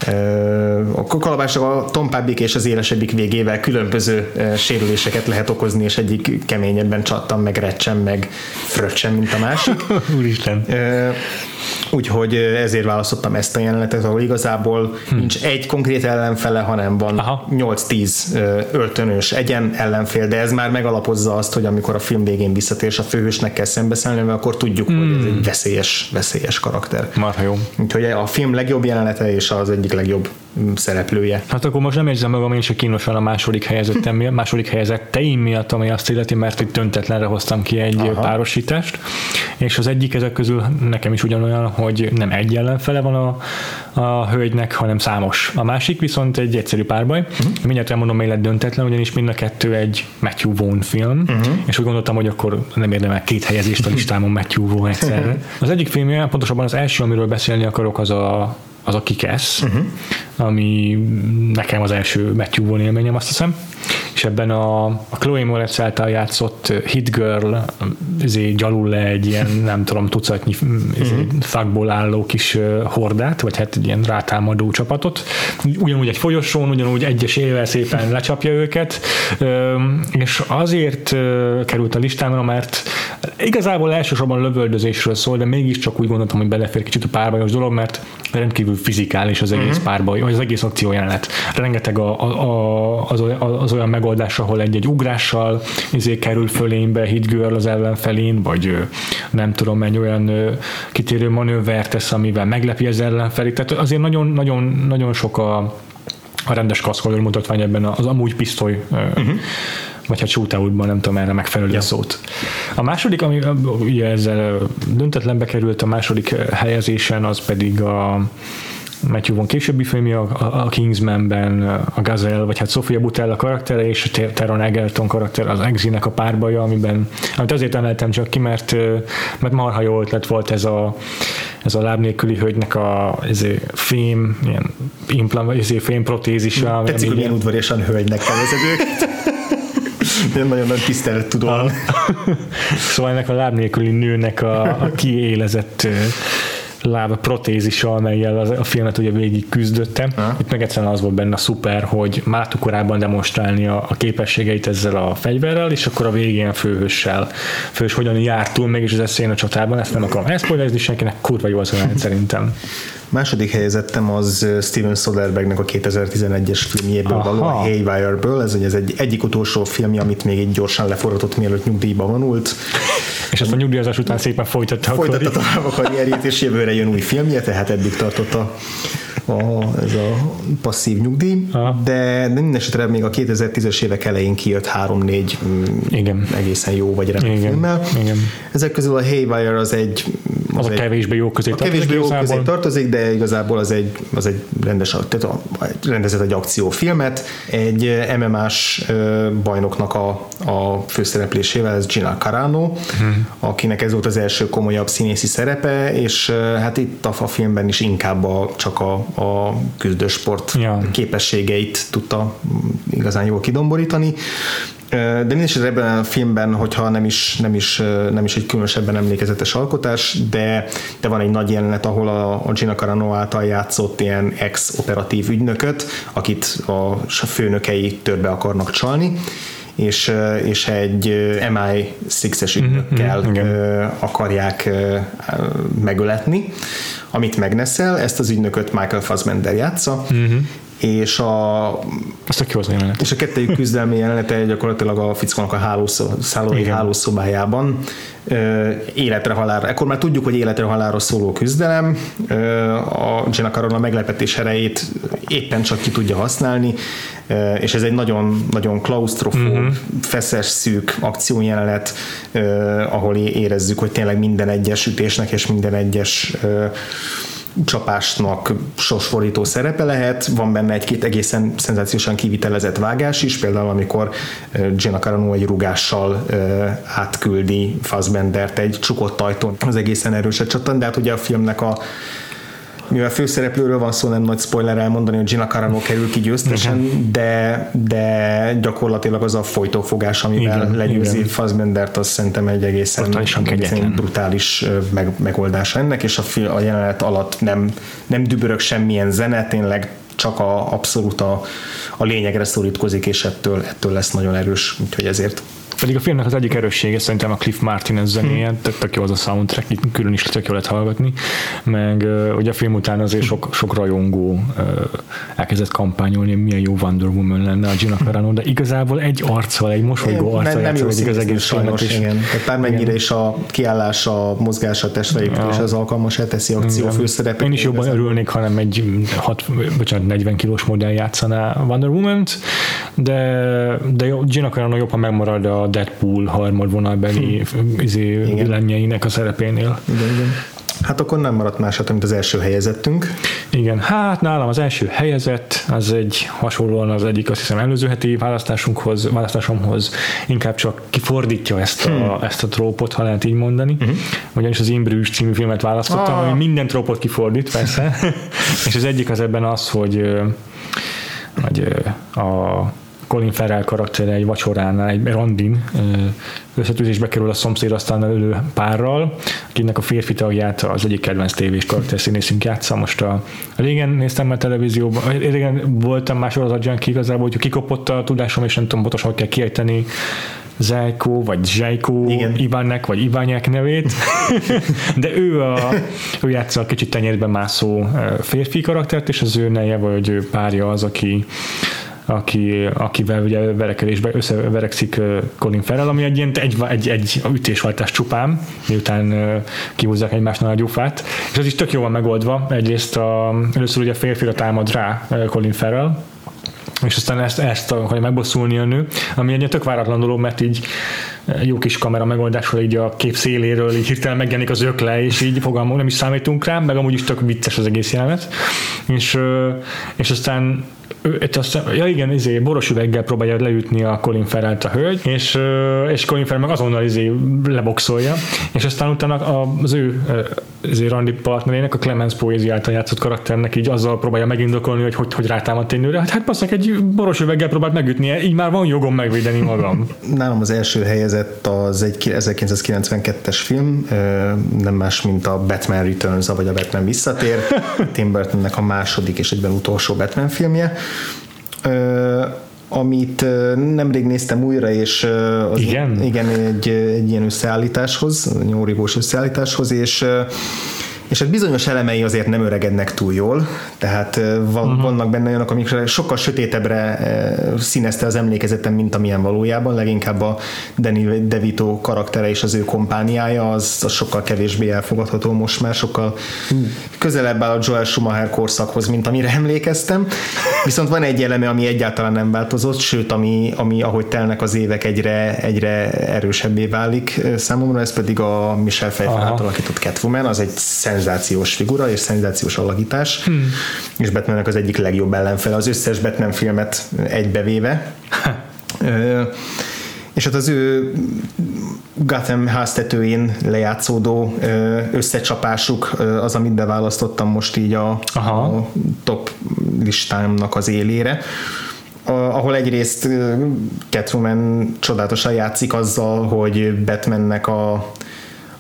Speaker 1: A kalapások a tompábbik és az élesebbik végével különböző sérüléseket lehet okozni, és egyik keményebben csattam, meg recsen, meg fröccsen, mint a másik.
Speaker 2: Úristen.
Speaker 1: Úgyhogy ezért választottam ezt a jelenetet, ahol igazából hm. nincs egy konkrét ellenfele, hanem van Aha. 8-10 öltönös egyen ellenfél, de ez már megalapozza azt, hogy amikor a film végén visszatér, és a főhősnek kell szembeszállni, akkor tudjuk, hm. hogy ez egy veszélyes, veszélyes karakter.
Speaker 2: Marha jó.
Speaker 1: Úgyhogy a film legjobb jelenete és az egyik legjobb szereplője.
Speaker 2: Hát akkor most nem érzem magam én is kínosan a második helyezettem miatt, második helyezetteim miatt, ami azt illeti, mert itt döntetlenre hoztam ki egy Aha. párosítást, és az egyik ezek közül nekem is ugyanolyan, hogy nem egy ellenfele van a, a hölgynek, hanem számos. A másik viszont egy egyszerű párbaj. Uh-huh. Mindjárt elmondom, hogy lett döntetlen, ugyanis mind a kettő egy Matthew Vaughn film, uh-huh. és úgy gondoltam, hogy akkor nem érdemel két helyezést a listámon Matthew Vaughn egyszerre. Az egyik filmje, pontosabban az első, amiről beszélni akarok, az a az a Kikesz, uh-huh. ami nekem az első Matthew Vaughn élményem, azt hiszem. És ebben a, a Chloe Moretz által játszott Hit Girl ezért gyalul le egy ilyen, nem tudom, tucatnyi uh-huh. thugból álló kis hordát, vagy hát egy ilyen rátámadó csapatot. Ugyanúgy egy folyosón, ugyanúgy egyes éve szépen lecsapja őket, és azért került a listámra, mert igazából elsősorban lövöldözésről szól, de mégiscsak úgy gondoltam, hogy belefér kicsit a párbajos dolog, mert rendkívül fizikális az egész uh-huh. párbaj, vagy az egész akció jelenet. Rengeteg a, a, az, az olyan megoldás, ahol egy-egy ugrással izé kerül fölénybe, hit girl az ellenfelén, vagy nem tudom, mennyi olyan kitérő manővert tesz, amivel meglepi az ellenfelét. Tehát azért nagyon, nagyon, nagyon sok a, a rendes kaszkolőr mutatvány ebben az amúgy pisztoly uh-huh vagy hát shootoutban, nem tudom erre megfelelő ja. szót. A második, ami ugye ezzel döntetlenbe került, a második helyezésen, az pedig a Matthew von későbbi filmje, a, a Kingsmanben a Gazelle, vagy hát Sofia Butella karaktere és a Teron Egerton karakter az Exinek a párbaja, amiben, amit azért emeltem csak ki, mert, mert marha jó ötlet volt ez a, ez a láb nélküli hölgynek a ezé, fém, ilyen implant, ezé, fém protézisa.
Speaker 1: Tetszik, hogy milyen udvariasan hölgynek nevezed őket. Én nagyon nagy tisztelet tudom.
Speaker 2: szóval ennek a láb nélküli nőnek a, a kiélezett lába protézisa, amelyel a filmet ugye végig küzdöttem. Ha? Itt meg egyszerűen az volt benne szuper, hogy már korábban demonstrálni a, a képességeit ezzel a fegyverrel, és akkor a végén a főhőssel. Főhős hogyan járt túl mégis az eszén a csatában, ezt nem akarom elszpoilerezni senkinek, kurva jó az olyan szerintem.
Speaker 1: Második helyezettem az Steven Soderberghnek a 2011-es filmjéből Aha. való, a Haywire-ből. Ez, ez egy egyik utolsó filmje, amit még egy gyorsan leforgatott, mielőtt nyugdíjba vonult.
Speaker 2: És azt a nyugdíjazás után szépen folytatta
Speaker 1: a Folytatta a karrierjét, és jövőre jön új filmje, tehát eddig tartott a, a, ez a passzív nyugdíj, Aha. de, de minden esetre még a 2010-es évek elején kijött 3-4 mm, Igen. egészen jó vagy remek filmmel. Igen. Ezek közül a Haywire az egy
Speaker 2: az, az a kevésbé jó közé
Speaker 1: tartozik. Kevésbé jó közé tartozik, de igazából az egy, az egy rendes, tehát a, rendezett egy akciófilmet. Egy MMA-s bajnoknak a, a főszereplésével, ez Gina Carano, hmm. akinek ez volt az első komolyabb színészi szerepe, és hát itt a, a filmben is inkább a, csak a, a küzdősport ja. képességeit tudta igazán jól kidomborítani. De mindesetre ebben a filmben, hogyha nem is, nem is, nem is egy különösebben emlékezetes alkotás, de, de van egy nagy jelenet, ahol a, a Gina Carano által játszott ilyen ex-operatív ügynököt, akit a főnökei törbe akarnak csalni, és, és egy MI6-es ügynökkel uh-huh, akarják megöletni, amit megneszel, ezt az ügynököt Michael Fassbender játsza, uh-huh és a,
Speaker 2: Azt a jelenet.
Speaker 1: És a kettőjük küzdelmi jelenete gyakorlatilag a fickónak a hálószobájában életre halálra. Ekkor már tudjuk, hogy életre halálra szóló küzdelem. A Gina Carano meglepetés erejét éppen csak ki tudja használni, és ez egy nagyon, nagyon klaustrofób, uh-huh. feszes, szűk akciójelenet, ahol érezzük, hogy tényleg minden egyes ütésnek és minden egyes csapásnak sorsfordító szerepe lehet, van benne egy-két egészen szenzációsan kivitelezett vágás is, például amikor Gina Carano egy rugással átküldi Fassbendert egy csukott ajtón, az egészen erőset csattan, de hát ugye a filmnek a mivel főszereplőről van szó, nem nagy spoiler elmondani, hogy Gina Carano kerül ki győztesen, de, de gyakorlatilag az a folytófogás, amivel igen, legyőzi igen. Fassbendert, az szerintem egy egészen, brutális meg, megoldás ennek, és a, film, a jelenet alatt nem, nem dübörög semmilyen zene, tényleg csak a, abszolút a, a lényegre szorítkozik, és ettől, ettől lesz nagyon erős, úgyhogy ezért
Speaker 2: pedig a filmnek az egyik erőssége szerintem a Cliff Martinez zenéje, hmm. tök, tök jó az a soundtrack, külön is tök jó lehet hallgatni, meg ugye a film után azért sok, sok rajongó elkezdett kampányolni, milyen jó Wonder Woman lenne a Gina Carano, de igazából egy arccal, egy mosolygó arccal nem, nem jó az egész
Speaker 1: sajnos, is. Igen. Tehát bármennyire igen. is a kiállás, a mozgás, a testfelépítés ja. az alkalmas teszi akció főszerepet.
Speaker 2: Én is jobban örülnék, hanem egy 6, bocsánat, 40 kilós modell játszaná Wonder Woman-t, de, de Gina Carano jobban megmarad a Deadpool harmadvonalbeli hm. izé, villemjeinek a szerepénél.
Speaker 1: Igen, igen. Hát akkor nem maradt más, mint az első helyezettünk.
Speaker 2: Igen, hát nálam az első helyezett, az egy hasonlóan az egyik, azt hiszem előző heti választásunkhoz, választásomhoz inkább csak kifordítja ezt a, hmm. ezt a trópot, ha lehet így mondani. Uh-huh. Ugyanis az Imbrűs című filmet választottam, ah. ami minden trópot kifordít, persze. És az egyik az ebben az, hogy, hogy a Colin Farrell karaktere egy vacsoránál, egy randin összetűzésbe kerül a szomszéd aztán elő párral, akinek a férfi tagját az egyik kedvenc tévés karakterszínészünk játsza. Most a, régen néztem a televízióban, régen voltam más sorozat igazából, hogy kikopott a tudásom, és nem tudom pontosan, hogy kell kiejteni Zsájkó, vagy Zsájkó Ivánnek, vagy Iványák nevét, de ő, a, ő játsza a kicsit tenyérben mászó férfi karaktert, és az ő neje, vagy ő párja az, aki aki, akivel ugye verekedésbe összeverekszik Colin Farrell, ami egy, ilyen, egy, egy, egy ütésváltás csupán, miután kihúzzák egymásnál a gyufát, és az is tök jól van megoldva. Egyrészt a, először ugye férfira támad rá Colin Farrell, és aztán ezt, ezt akarja megbosszulni a nő, ami egy tök váratlan dolog, mert így jó kis kamera megoldásról így a kép széléről így hirtelen megjelenik az ökle, és így fogalmunk nem is számítunk rá, meg amúgy is tök vicces az egész jelenet. És, és aztán ő, azt, ja igen, izé, boros üveggel próbálja leütni a Colin farrell a hölgy, és, és Colin Farrell meg azonnal izé leboxolja, és aztán utána az ő izé, Randy partnerének, a Clemens Poézi által játszott karakternek így azzal próbálja megindokolni, hogy hogy, hogy rátámadt egy nőre. Hát, hát basszak, egy boros üveggel próbált megütni, így már van jogom megvédeni magam.
Speaker 1: Nálam az első helyezett az egy 1992-es film, nem más, mint a Batman Returns, vagy a Batman visszatér, Tim Burtonnek a második és egyben utolsó Batman filmje. Amit nemrég néztem újra, és
Speaker 2: az igen,
Speaker 1: igen egy, egy ilyen összeállításhoz, nyórigós összeállításhoz, és és hát bizonyos elemei azért nem öregednek túl jól, tehát van, uh-huh. vannak benne olyanok, amikre sokkal sötétebbre színezte az emlékezetem, mint amilyen valójában, leginkább a Danny DeVito karaktere és az ő kompániája, az, az sokkal kevésbé elfogadható most már, sokkal uh. közelebb áll a Joel Schumacher korszakhoz, mint amire emlékeztem. Viszont van egy eleme, ami egyáltalán nem változott, sőt, ami, ami ahogy telnek az évek egyre, egyre erősebbé válik számomra, ez pedig a Michelle Pfeiffer alakított Catwoman, az egy szenzációs figura és szenzációs alakítás, hmm. és Batmannek az egyik legjobb ellenfele, az összes Batman filmet egybevéve. és hát az ő Gotham háztetőjén lejátszódó összecsapásuk az, amit beválasztottam most így a, a top listámnak az élére ahol egyrészt Catwoman csodálatosan játszik azzal, hogy Batmannek a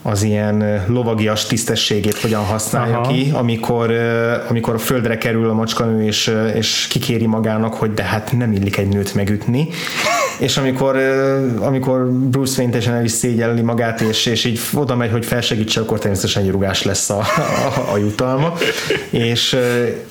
Speaker 1: az ilyen lovagias tisztességét hogyan használja Aha. ki, amikor, amikor a földre kerül a macskanő, és, és kikéri magának, hogy de hát nem illik egy nőt megütni, és amikor, amikor Bruce Wayne teljesen el is szégyelli magát, és, és így oda megy, hogy felsegítse, akkor természetesen rugás lesz a, a, a jutalma. És,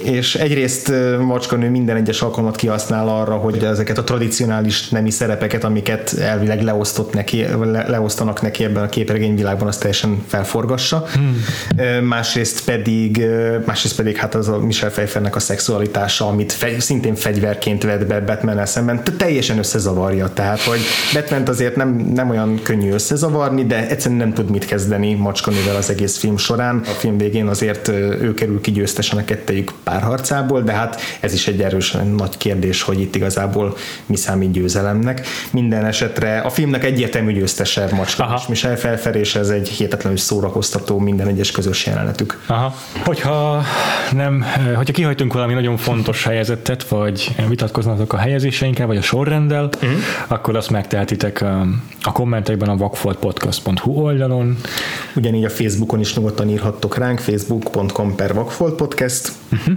Speaker 1: és egyrészt macskanő minden egyes alkalmat kihasznál arra, hogy ezeket a tradicionális nemi szerepeket, amiket elvileg leosztott neki, le, leosztanak neki ebben a képregényvilágban, azt teljesen felforgassa. Hmm. Másrészt pedig, másrészt pedig hát az a Michel Pfeiffernek a szexualitása, amit fe, szintén fegyverként vett be batman szemben, teljesen összezavarja. Tehát, hogy batman azért nem, nem olyan könnyű összezavarni, de egyszerűen nem tud mit kezdeni macskanővel az egész film során. A film végén azért ő kerül ki győztesen a kettejük párharcából, de hát ez is egy erősen nagy kérdés, hogy itt igazából mi számít győzelemnek. Minden esetre a filmnek egyértelmű győztese macska és Michel Pfeiffer, és ez egy hihetetlenül szórakoztató minden egyes közös jelenetük.
Speaker 2: Aha. Hogyha nem, hogyha kihagytunk valami nagyon fontos helyezettet, vagy vitatkoznatok a helyezéseinkkel, vagy a sorrenddel, uh-huh. Akkor azt megtehetitek a, a kommentekben a vakfoltpodcast.hu oldalon.
Speaker 1: Ugyanígy a Facebookon is nyugodtan írhattok ránk, facebook.com per vakfoltpodcast. Uh-huh.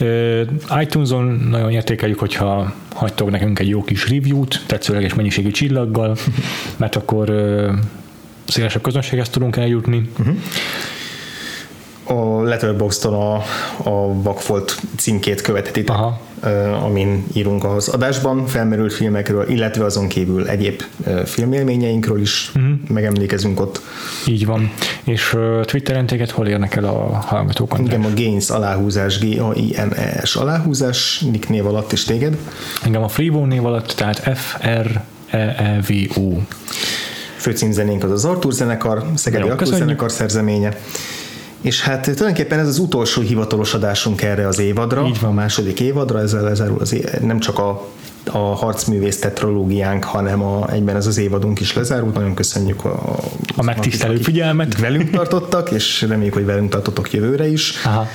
Speaker 2: Uh, iTunes-on nagyon értékeljük, hogyha hagytok nekünk egy jó kis review-t, tetszőleges mennyiségű csillaggal, mert akkor szélesebb közönséghez tudunk eljutni. Uh-huh
Speaker 1: a Letterboxdon a, a Vakfolt címkét követhetitek, Aha. Amin írunk ahhoz adásban felmerült filmekről, illetve azon kívül egyéb filmélményeinkről is uh-huh. megemlékezünk ott.
Speaker 2: Így van. És Twitteren téged hol érnek el a hallgatók?
Speaker 1: András? Engem a Gains aláhúzás, G-A-I-N-E-S aláhúzás, nick név alatt is téged.
Speaker 2: Engem a Freevo név alatt, tehát F-R-E-E-V-O.
Speaker 1: Főcímzenénk az az Artur zenekar, Szegedi Artur zenekar szerzeménye. És hát tulajdonképpen ez az utolsó hivatalos adásunk erre az évadra, Így van. a második évadra, ezzel lezárul az é- nem csak a a harcművész tetrológiánk, hanem a, egyben ez az évadunk is lezárult. Nagyon köszönjük a,
Speaker 2: a megtisztelő figyelmet.
Speaker 1: Velünk tartottak, és reméljük, hogy velünk tartotok jövőre is. Aha.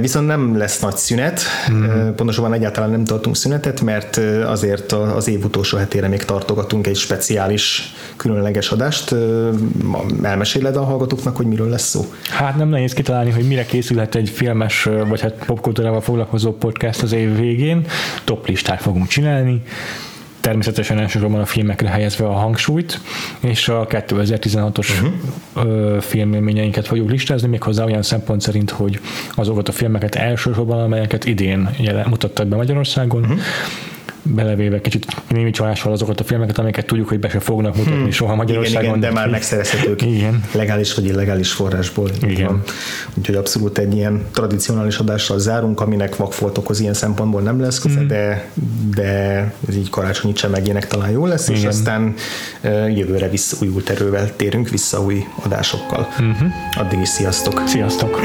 Speaker 1: Viszont nem lesz nagy szünet, mm. pontosabban egyáltalán nem tartunk szünetet, mert azért az év utolsó hetére még tartogatunk egy speciális, különleges adást. Elmeséled a hallgatóknak, hogy miről lesz szó?
Speaker 2: Hát nem nehéz kitalálni, hogy mire készülhet egy filmes, vagy hát popkultúrával foglalkozó podcast az év végén. Top listát fogunk csinálni, beszélni, természetesen elsősorban a filmekre helyezve a hangsúlyt, és a 2016-os uh-huh. filmélményeinket fogjuk listázni, méghozzá olyan szempont szerint, hogy azokat a filmeket elsősorban, amelyeket idén jelen, mutattak be Magyarországon, uh-huh belevéve kicsit némi csalással azokat a filmeket, amiket tudjuk, hogy be se fognak mutatni hmm. soha Magyarországon.
Speaker 1: Igen, igen, de már megszerezhetők igen. legális vagy illegális forrásból. Igen. Úgyhogy abszolút egy ilyen tradicionális adással zárunk, aminek vakfoltokhoz ilyen szempontból nem lesz köze, hmm. de, de ez így karácsonyi csemegének talán jó lesz, igen. és aztán jövőre vissza, újult erővel térünk vissza új adásokkal. Uh-huh. Addig is sziasztok!
Speaker 2: Sziasztok!